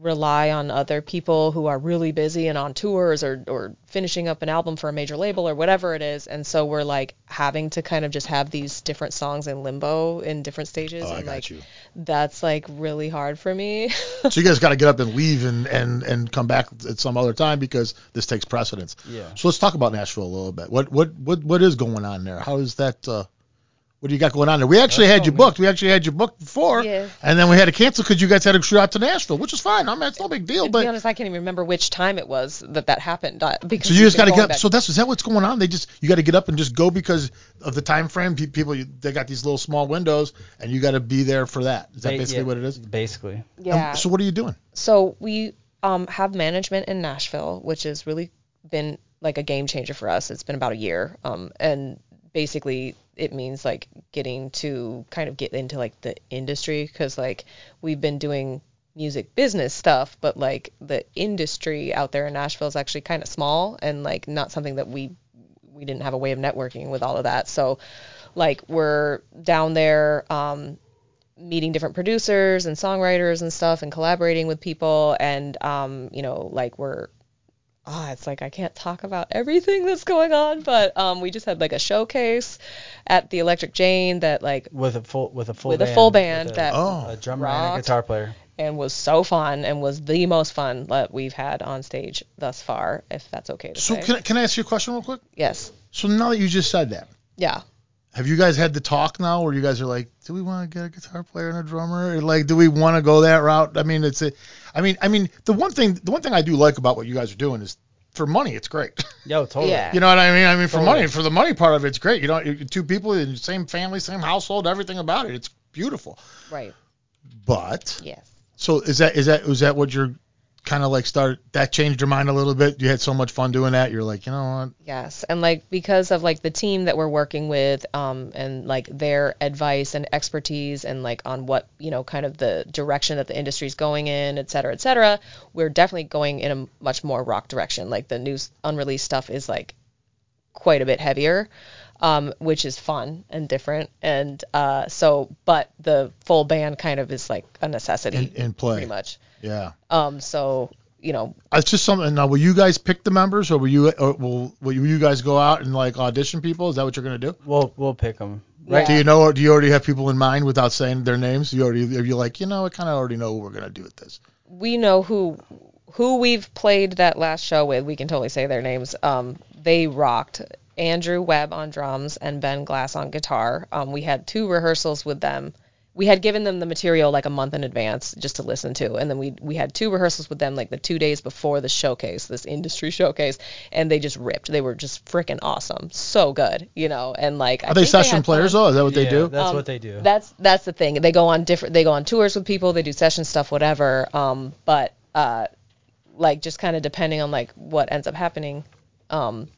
rely on other people who are really busy and on tours or or finishing up an album for a major label or whatever it is and so we're like having to kind of just have these different songs in limbo in different stages Oh, I and got like you. that's like really hard for me So you guys got to get up and leave and, and and come back at some other time because this takes precedence. Yeah. So let's talk about Nashville a little bit. What what what what is going on there? How is that? Uh, what do you got going on there? We actually had you booked. We actually had you booked before, Yeah. and then we had to cancel because you guys had to shoot out to Nashville, which is fine. I mean, it's no big deal. to But be honest I can't even remember which time it was that that happened uh, because so you just got to going get. back- So that's is that what's going on? They just you got to get up and just go because of the time frame. People they got these little small windows, and you got to be there for that. Is that Ba- basically yeah, what it is? Basically. yeah Um, so what are you doing? so we um, have management in Nashville, which has really been like a game changer for us. It's been about a year, um, and basically it means like getting to kind of get into like the industry because like we've been doing music business stuff, but like the industry out there in Nashville is actually kind of small and like not something that we we didn't have a way of networking with all of that. So like we're down there um, meeting different producers and songwriters and stuff and collaborating with people and um you know like we're ah it's like I can't talk about everything that's going on but um we just had like a showcase at the Electric Jane that like With a full with a full With a band, full band with a, that Oh. a drummer and a guitar player. and was so fun and was the most fun that we've had on stage thus far if that's okay to So say can I, can I ask you a question real quick? yes So now that you just said that, yeah have you guys had the talk now where you guys are like, do we want to get a guitar player and a drummer? Or, Like, do we want to go that route? I mean, it's a, I mean, I mean, the one thing, the one thing I do like about what you guys are doing is, for money, it's great. Yo, totally. Yeah. you know what I mean? I mean, for Totally. money, for the money part of it, it's great. You know, two people in the same family, same household, everything about it, it's beautiful. right But yes so is that is that is that what you're kind of like start that changed your mind a little bit? You had so much fun doing that, you're like, you know what? Yes, and like because of like the team that we're working with, um, and like their advice and expertise, and like on what you know, kind of the direction that the industry's going in, et cetera, et cetera, we're definitely going in a much more rock direction. Like the new unreleased stuff is like quite a bit heavier, um, which is fun and different, and uh, so but the full band kind of is like a necessity In, in play, pretty much. yeah. Um, so you know, It's just something. Now, will you guys pick the members, or will you, or will, will you guys go out and like audition people? Is that what you're gonna do? We'll we'll pick them. Right. Do you know, or do you already have people in mind without saying their names? You already, are you like, you know, I kind of already know who we're gonna do with this. we know who who we've played that last show with. We can totally say their names. Um, they rocked Andrew Webb on drums and Ben Glass on guitar. Um, we had two rehearsals with them. We had given them the material like a month in advance just to listen to, and then we we had two rehearsals with them like the two days before the showcase, this industry showcase, and they just ripped. They were just freaking awesome, so good, you know. And like, I Are they think session had players fun. though? Is that what they Yeah, do? That's Um, what they do. That's that's the thing. They go on different. They go on tours with people. They do session stuff, whatever. Um, but uh, like just kind of depending on like what ends up happening, um,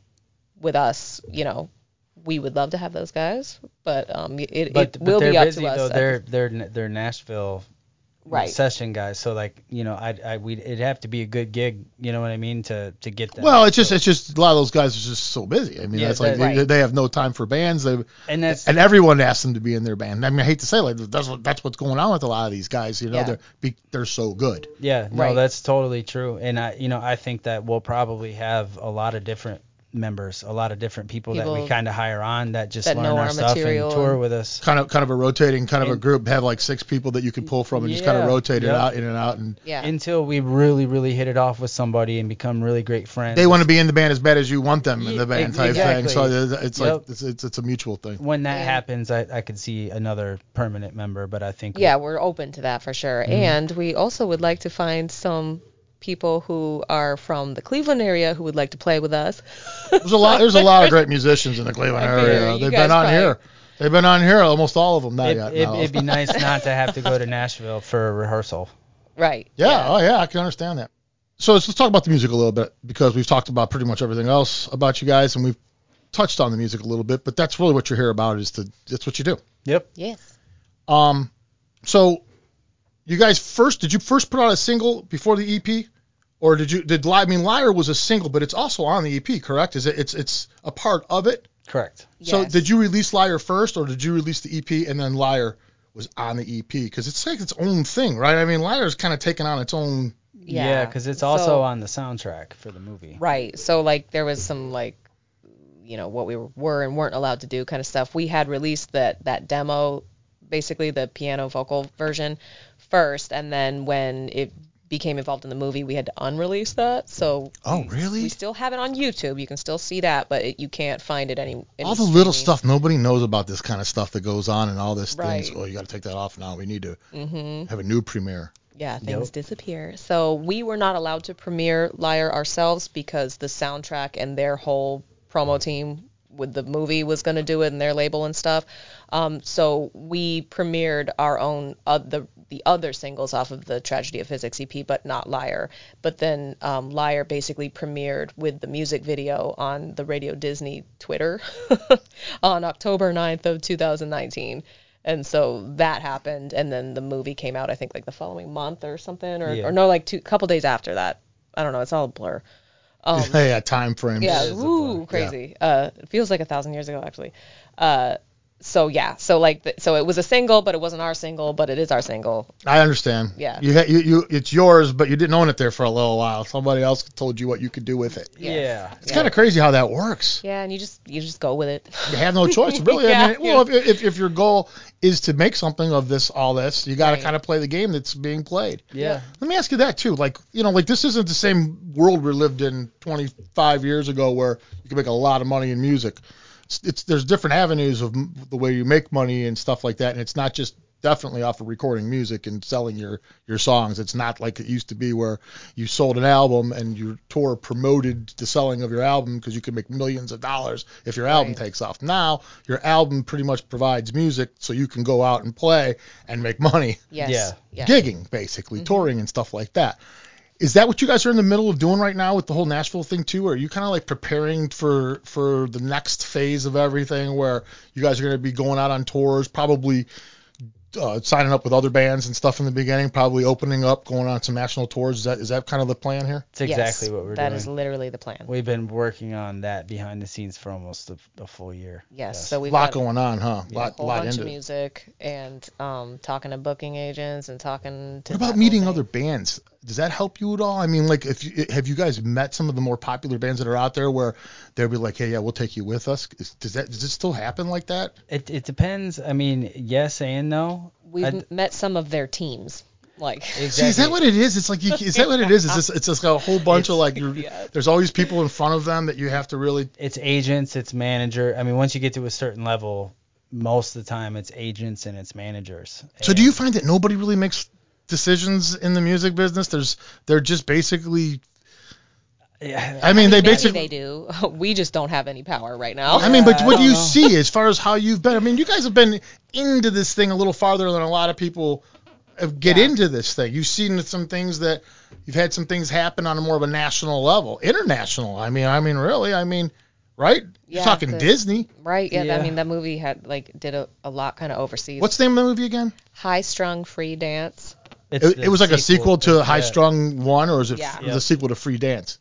with us, you know, we would love to have those guys, but um, it, but, it but will they're be up busy to us. though. at They're the- they're they're Nashville right. session guys. So like you know, I I we it'd have to be a good gig. You know what I mean to to get them. Well, it's just it's just a lot of those guys are just so busy. I mean, Yeah, that's like that- they, they have no time for bands. They and that's and everyone asks them to be in their band. I mean, I hate to say it, like that's what that's what's going on with a lot of these guys. You know, Yeah. they're be, they're so good. Yeah, no, Right. that's totally true. And I, you know, I think that we'll probably have a lot of different members, a lot of different people, that we kind of hire on that just that learn know our, our stuff and tour and- with us. Kind of kind of a rotating kind of a group. Have like six people that you can pull from and just kind of Yeah, rotate it yep. out in and out. And Yeah. Until we really, really hit it off with somebody and become really great friends. they want to be in the band as bad as you want them in the band ex- type thing. So exactly. it's like it's, it's it's a mutual thing. When that And- happens, I, I could see another permanent member, but I think yeah, we're open to that for sure. Mm-hmm. And we also would like to find some people who are from the Cleveland area who would like to play with us. There's a lot. There's a lot of great musicians in the Cleveland I area. you They've been on probably- here. They've been on here. Almost all of them. Not it, yet. it, no. it'd be nice not to have to go to Nashville for a rehearsal. Right. Yeah, oh yeah, I can understand that. So let's, let's talk about the music a little bit because we've talked about pretty much everything else about you guys, and we've touched on the music a little bit. But that's really what you're here about is to that's what you do. Yep. Yes. Um, so you guys first did you first put out a single before the EP, or did you did Li- I mean Liar was a single, but it's also on the EP, correct? Is it it's it's a part of it? Correct. So Yes. did you release Liar first, or did you release the EP and then Liar was on the EP? Because it's like its own thing, right? I mean Liar's kind of taken on its own. Yeah, because it's So- also on the soundtrack for the movie. Right. So like there was some like you know what we were and weren't allowed to do kind of stuff. We had released that that demo, basically the piano vocal version first, and then when it became involved in the movie, we had to unrelease that. So Oh, we- really? We still have it on YouTube. You can still see that, but it, you can't find it any. any all the little stuff nobody knows about this kind of stuff that goes on and all this things. Oh, you got to take that off now. We need to Mm-hmm. have a new premiere. Yeah, things Yep. disappear. So we were not allowed to premiere Liar ourselves because the soundtrack and their whole promo team with the movie was going to do it and their label and stuff. Um, so we premiered our own uh, the the other singles off of the Tragedy of Physics EP, but not Liar. But then um, Liar basically premiered with the music video on the Radio Disney Twitter on October 9th of 2019. And so that happened, and then the movie came out. I think like the following month or something, or, Yeah. or no, like two couple days after that. I don't know. It's all a blur. Um, yeah, time frames. yeah, ooh, a woo, blur. crazy. Uh, it feels like a thousand years ago actually. Uh, so yeah, so like, the, so it was a single, but it wasn't our single, but it is our single. I understand. Yeah. You, ha- you you it's yours, but you didn't own it there for a little while. Somebody else told you what you could do with it. Yeah. Yeah. It's kind of crazy how that works. Yeah, and you just you just go with it. You have no choice, really. I Yeah, mean, well, if, if if your goal is to make something of this, all this, you got to Right. kind of play the game that's being played. Yeah. Let me ask you that too. Like, you know, like this isn't the same world we lived in 25 years ago where you could make a lot of money in music. It's, it's there's different avenues of the way you make money and stuff like that, and it's not just definitely off of recording music and selling your your songs. It's not like it used to be where you sold an album and your tour promoted the selling of your album because you could make millions of dollars if your album Right. takes off. Now your album pretty much provides music so you can go out and play and make money Yes. Yeah. Yeah. gigging basically, mm-hmm. touring and stuff like that. Is that what you guys are in the middle of doing right now with the whole Nashville thing too? Or are you kind of like preparing for for the next phase of everything where you guys are going to be going out on tours, probably uh, signing up with other bands and stuff in the beginning, probably opening up, going on some national tours? Is that is that kind of the plan here? It's exactly what we're That doing. is literally the plan. We've been working on that behind the scenes for almost a, a full year. yes. So we've a lot got going on, huh? a lot whole lot bunch into of it. music and um, talking to booking agents and talking to. What about meeting other bands? Does that help you at all? I mean, like, if you, have you guys met some of the more popular bands that are out there where they'll be like, hey, yeah, we'll take you with us? Is, does that does it still happen like that? It, it depends. I mean, yes and no. We've I'd- met some of their teams. Like See, is that what it is? It's like you, is that what it is? Is this it's just a whole bunch of like you're, Yeah. there's always people in front of them that you have to really It's agents, it's manager. I mean, once you get to a certain level, most of the time it's agents and it's managers. So do you find that nobody really makes decisions in the music business? There's they're just basically Yeah, I mean they basically they do. We just don't have any power right now. I mean, but what do you know. see as far as how you've been? I mean, you guys have been into this thing a little farther than a lot of people get Yeah. into this thing. You've seen some things that you've had some things happen on a more of a national level, international. I mean, I mean, really, I mean, right? You're Yeah, talking the- Disney. right? Yeah, Yeah. I mean that movie had like did a, a lot kind of overseas. What's the name of the movie again? High Strung Free Dance? it's It, it was like a sequel to High. Strung One, or is it Yeah. f- the sequel to Free Dance?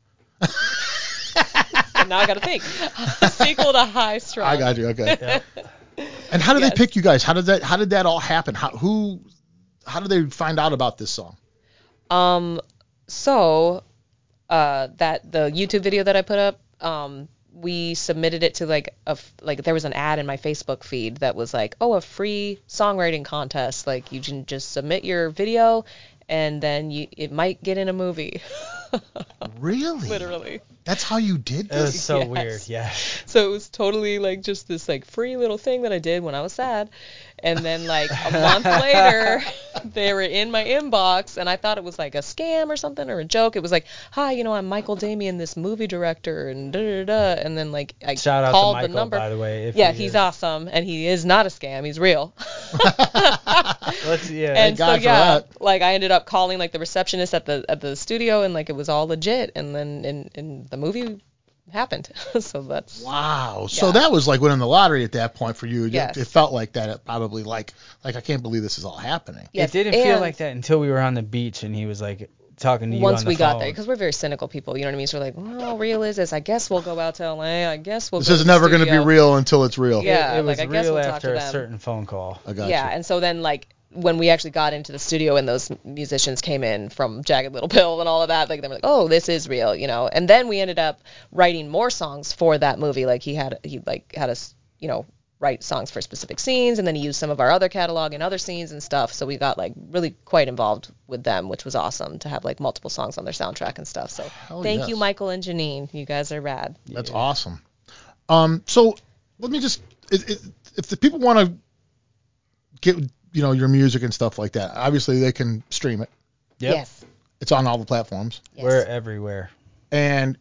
And now I got to think. sequel to High Strung. I got you. Okay. Yeah. And how did Yes. they pick you guys? How did that? How did that all happen? How who? How did they find out about this song? Um, so, uh, that the YouTube video that I put up, um, we submitted it to like a f- like there was an ad in my Facebook feed that was like, oh, a free songwriting contest. Like you can just submit your video, and then you it might get in a movie. Really? Literally. That's how you did It was this? so Yes. weird. Yeah. So it was totally like just this like free little thing that I did when I was sad. And then like a month later, they were in my inbox and I thought it was like a scam or something or a joke. It was like, "Hi, you know, I'm Michael Damian, this movie director and da da da." And then like I Shout out called to Michael, the number. by the way. If yeah, he he's is. awesome and he is not a scam. He's real. Let's yeah. and so yeah, that. like I ended up calling like the receptionist at the at the studio and like it was all legit and then and, and the movie happened. so that's Wow. So that was like winning the lottery at that point for you. It- Yes. It felt like that. It probably like like I can't believe this is all happening. yes, it didn't feel like that until we were on the beach and he was like talking to you once on the we got there because we're very cynical people you know what i mean so we're like well real is this i guess we'll go out to la i guess we'll This go is to never going to be real until it's real. Yeah. it, it was like, I guess real we'll talk after to a certain phone call. I got yeah you. and so then like when we actually got into the studio and those musicians came in from jagged little pill and all of that like they were like oh this is real you know? And then we ended up writing more songs for that movie. Like he had he like had us you know write songs for specific scenes and then he used some of our other catalog and other scenes and stuff. So we got like really quite involved with them which was awesome to have like multiple songs on their soundtrack and stuff. So thank you michael and Janeen. You guys are rad. That's awesome. Um, so let me just it, it, if the people want to get you know your music and stuff like that, obviously they can stream it. Yep. yes It's on all the platforms. yes We're everywhere. And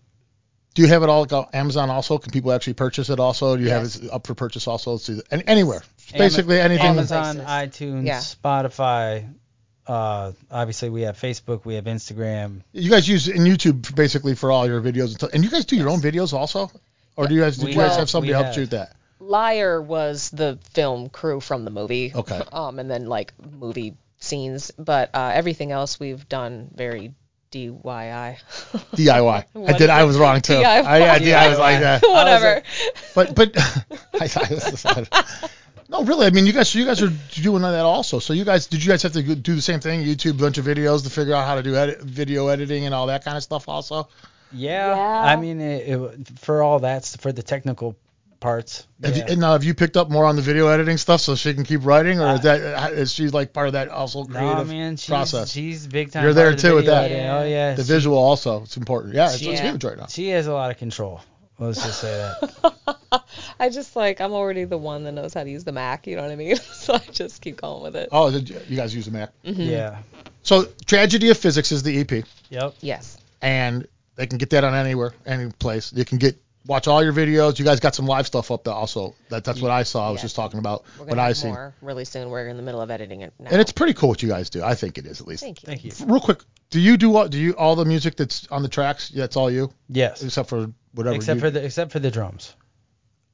do you have it all like on Amazon also? Can people actually purchase it also? Do you Yes. have it up for purchase also? It's either- and anywhere. Ama- Basically anything. Amazon, iTunes, Yeah. Spotify. Uh, obviously we have Facebook, we have Instagram. You guys use in YouTube basically for all your videos, and, stuff. and you guys do your own videos also, or do you guys do We you guys have- have somebody we help have. shoot that? Liar was the film crew from the movie. Okay. Um, and then like movie scenes, but uh, everything else we've done very DIY. DIY. I did. I was wrong too. DIY. I, yeah, DIY. I was like that. Whatever. But but I, I, no, really. I mean, you guys you guys are doing that also. So you guys did you guys have to do the same thing? YouTube a bunch of videos to figure out how to do edit, video editing and all that kind of stuff also. Yeah. Yeah. I mean, it, it, for all that's for the technical parts. Have yeah. you, now have you picked up more on the video editing stuff so she can keep writing, or Uh, is that is she like part of that also no, creative man, she's, process? she's big time. You're there of the too with that. editing. Oh yeah. the she- visual also it's important. Yeah, it's, it's huge right now. She has a lot of control. Let's just say that. I just like I'm already the one that knows how to use the Mac. You know what I mean? so I just keep going with it. Oh, you, you guys use the Mac? Yeah. So Tragedy of Physics is the EP, Yep. Yes. and they can get that on anywhere, any place. You can get watch all your videos. You guys got some live stuff up there also. That that's what I saw. I was Yes. just talking about We're what gonna I have seen, more really soon. We're in the middle of editing it now. and it's pretty cool what you guys do. I think it is at least. Thank you. Thank you. Real quick, do you do what? Do you all the music that's on the tracks? That's all you, Yes. except for whatever. Except you- for the except for the drums.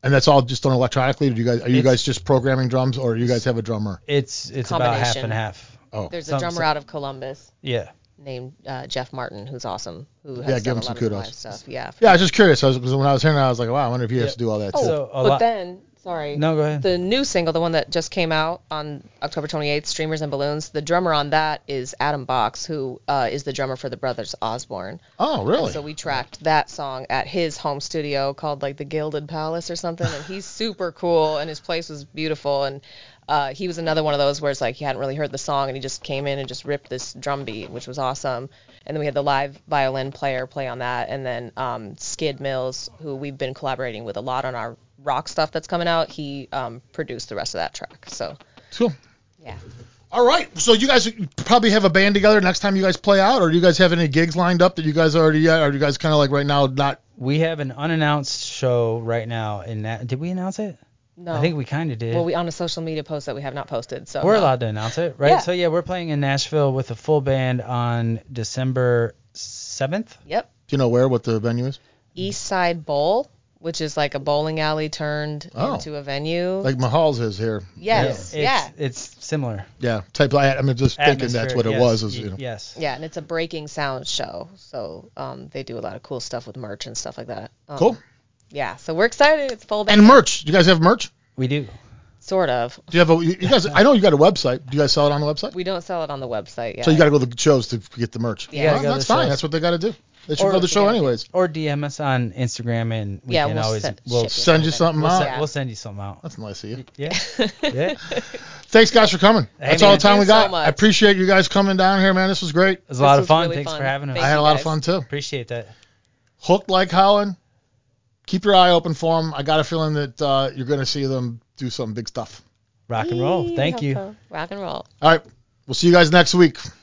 and that's all just done electronically. Do you guys are you It's- guys just programming drums, or do you guys have a drummer? It's it's about half Combination. and half. Oh, There's a Some- drummer some- out of Columbus Yeah. Named uh, Jeff Martin who's awesome. Who has Yeah, give him some lot of the kudos. stuff. Yeah. yeah. I was just curious. I was, 'cause when I was hearing that, I was like, wow, I wonder if he has to do all that Oh, too. So but lot- then sorry. No, go ahead. The new single, the one that just came out on October 28th, Streamers and Balloons, the drummer on that is Adam Box, who uh, is the drummer for the Brothers Osborne. Oh, really? So we tracked that song at his home studio called like the Gilded Palace or something, and he's super cool, and his place was beautiful, and uh, he was another one of those where it's like he hadn't really heard the song, and he just came in and just ripped this drum beat, which was awesome. And then we had the live violin player play on that, and then um, Skidd Mills, who we've been collaborating with a lot on our rock stuff that's coming out, he um, produced the rest of that track. So cool. yeah. All right. So you guys probably have a band together next time you guys play out, or do you guys have any gigs lined up that you guys already? Or are you guys kind of like right now not? We have an unannounced show right now. In that, did we announce it? No. I think we kind of did. Well, we on a social media post that we have not posted, so We're no. allowed to announce it, right? Yeah. So yeah, we're playing in Nashville with a full band on December seventh. Yep. Do you know where? What the venue is? East Side Bowl, which is like a bowling alley turned Oh. into a venue. Like Mahall's is here. yes, It's, yeah. It's similar. Yeah. Type. I, I'm just thinking that's Atmosphere, what it was. Is, you know. Yes. Yeah, and it's a breaking sound show, so um, they do a lot of cool stuff with merch and stuff like that. Um, Cool. Yeah, so we're excited. It's full band. And merch. Do you guys have merch? We do. Sort of. Do you have a? You you guys. I know you got a website. Do you guys sell it on the website? We don't sell it on the website Yeah. So you got to go to the shows to get the merch. Yeah. Well, go to that's the fine. shows. That's what they got to do. They should Or- go to the show Yeah. anyways. Or DM us on Instagram and we yeah, can we'll always send, we'll, ship Send you something we'll, out. se- we'll send you something out. That's nice of you. Yeah. yeah. Thanks guys for coming. That's all man. the time we Thank you so got. much. I appreciate you guys coming down here, man. This was great. It was a lot This of fun. really Thanks fun. for having us. Thank I had a lot of guys. fun too. Appreciate that. Hooked like Helen. Keep your eye open for them. I got a feeling that uh, you're going to see them do some big stuff. Rock and roll. Thank you. so. Rock and roll. All right. We'll see you guys next week.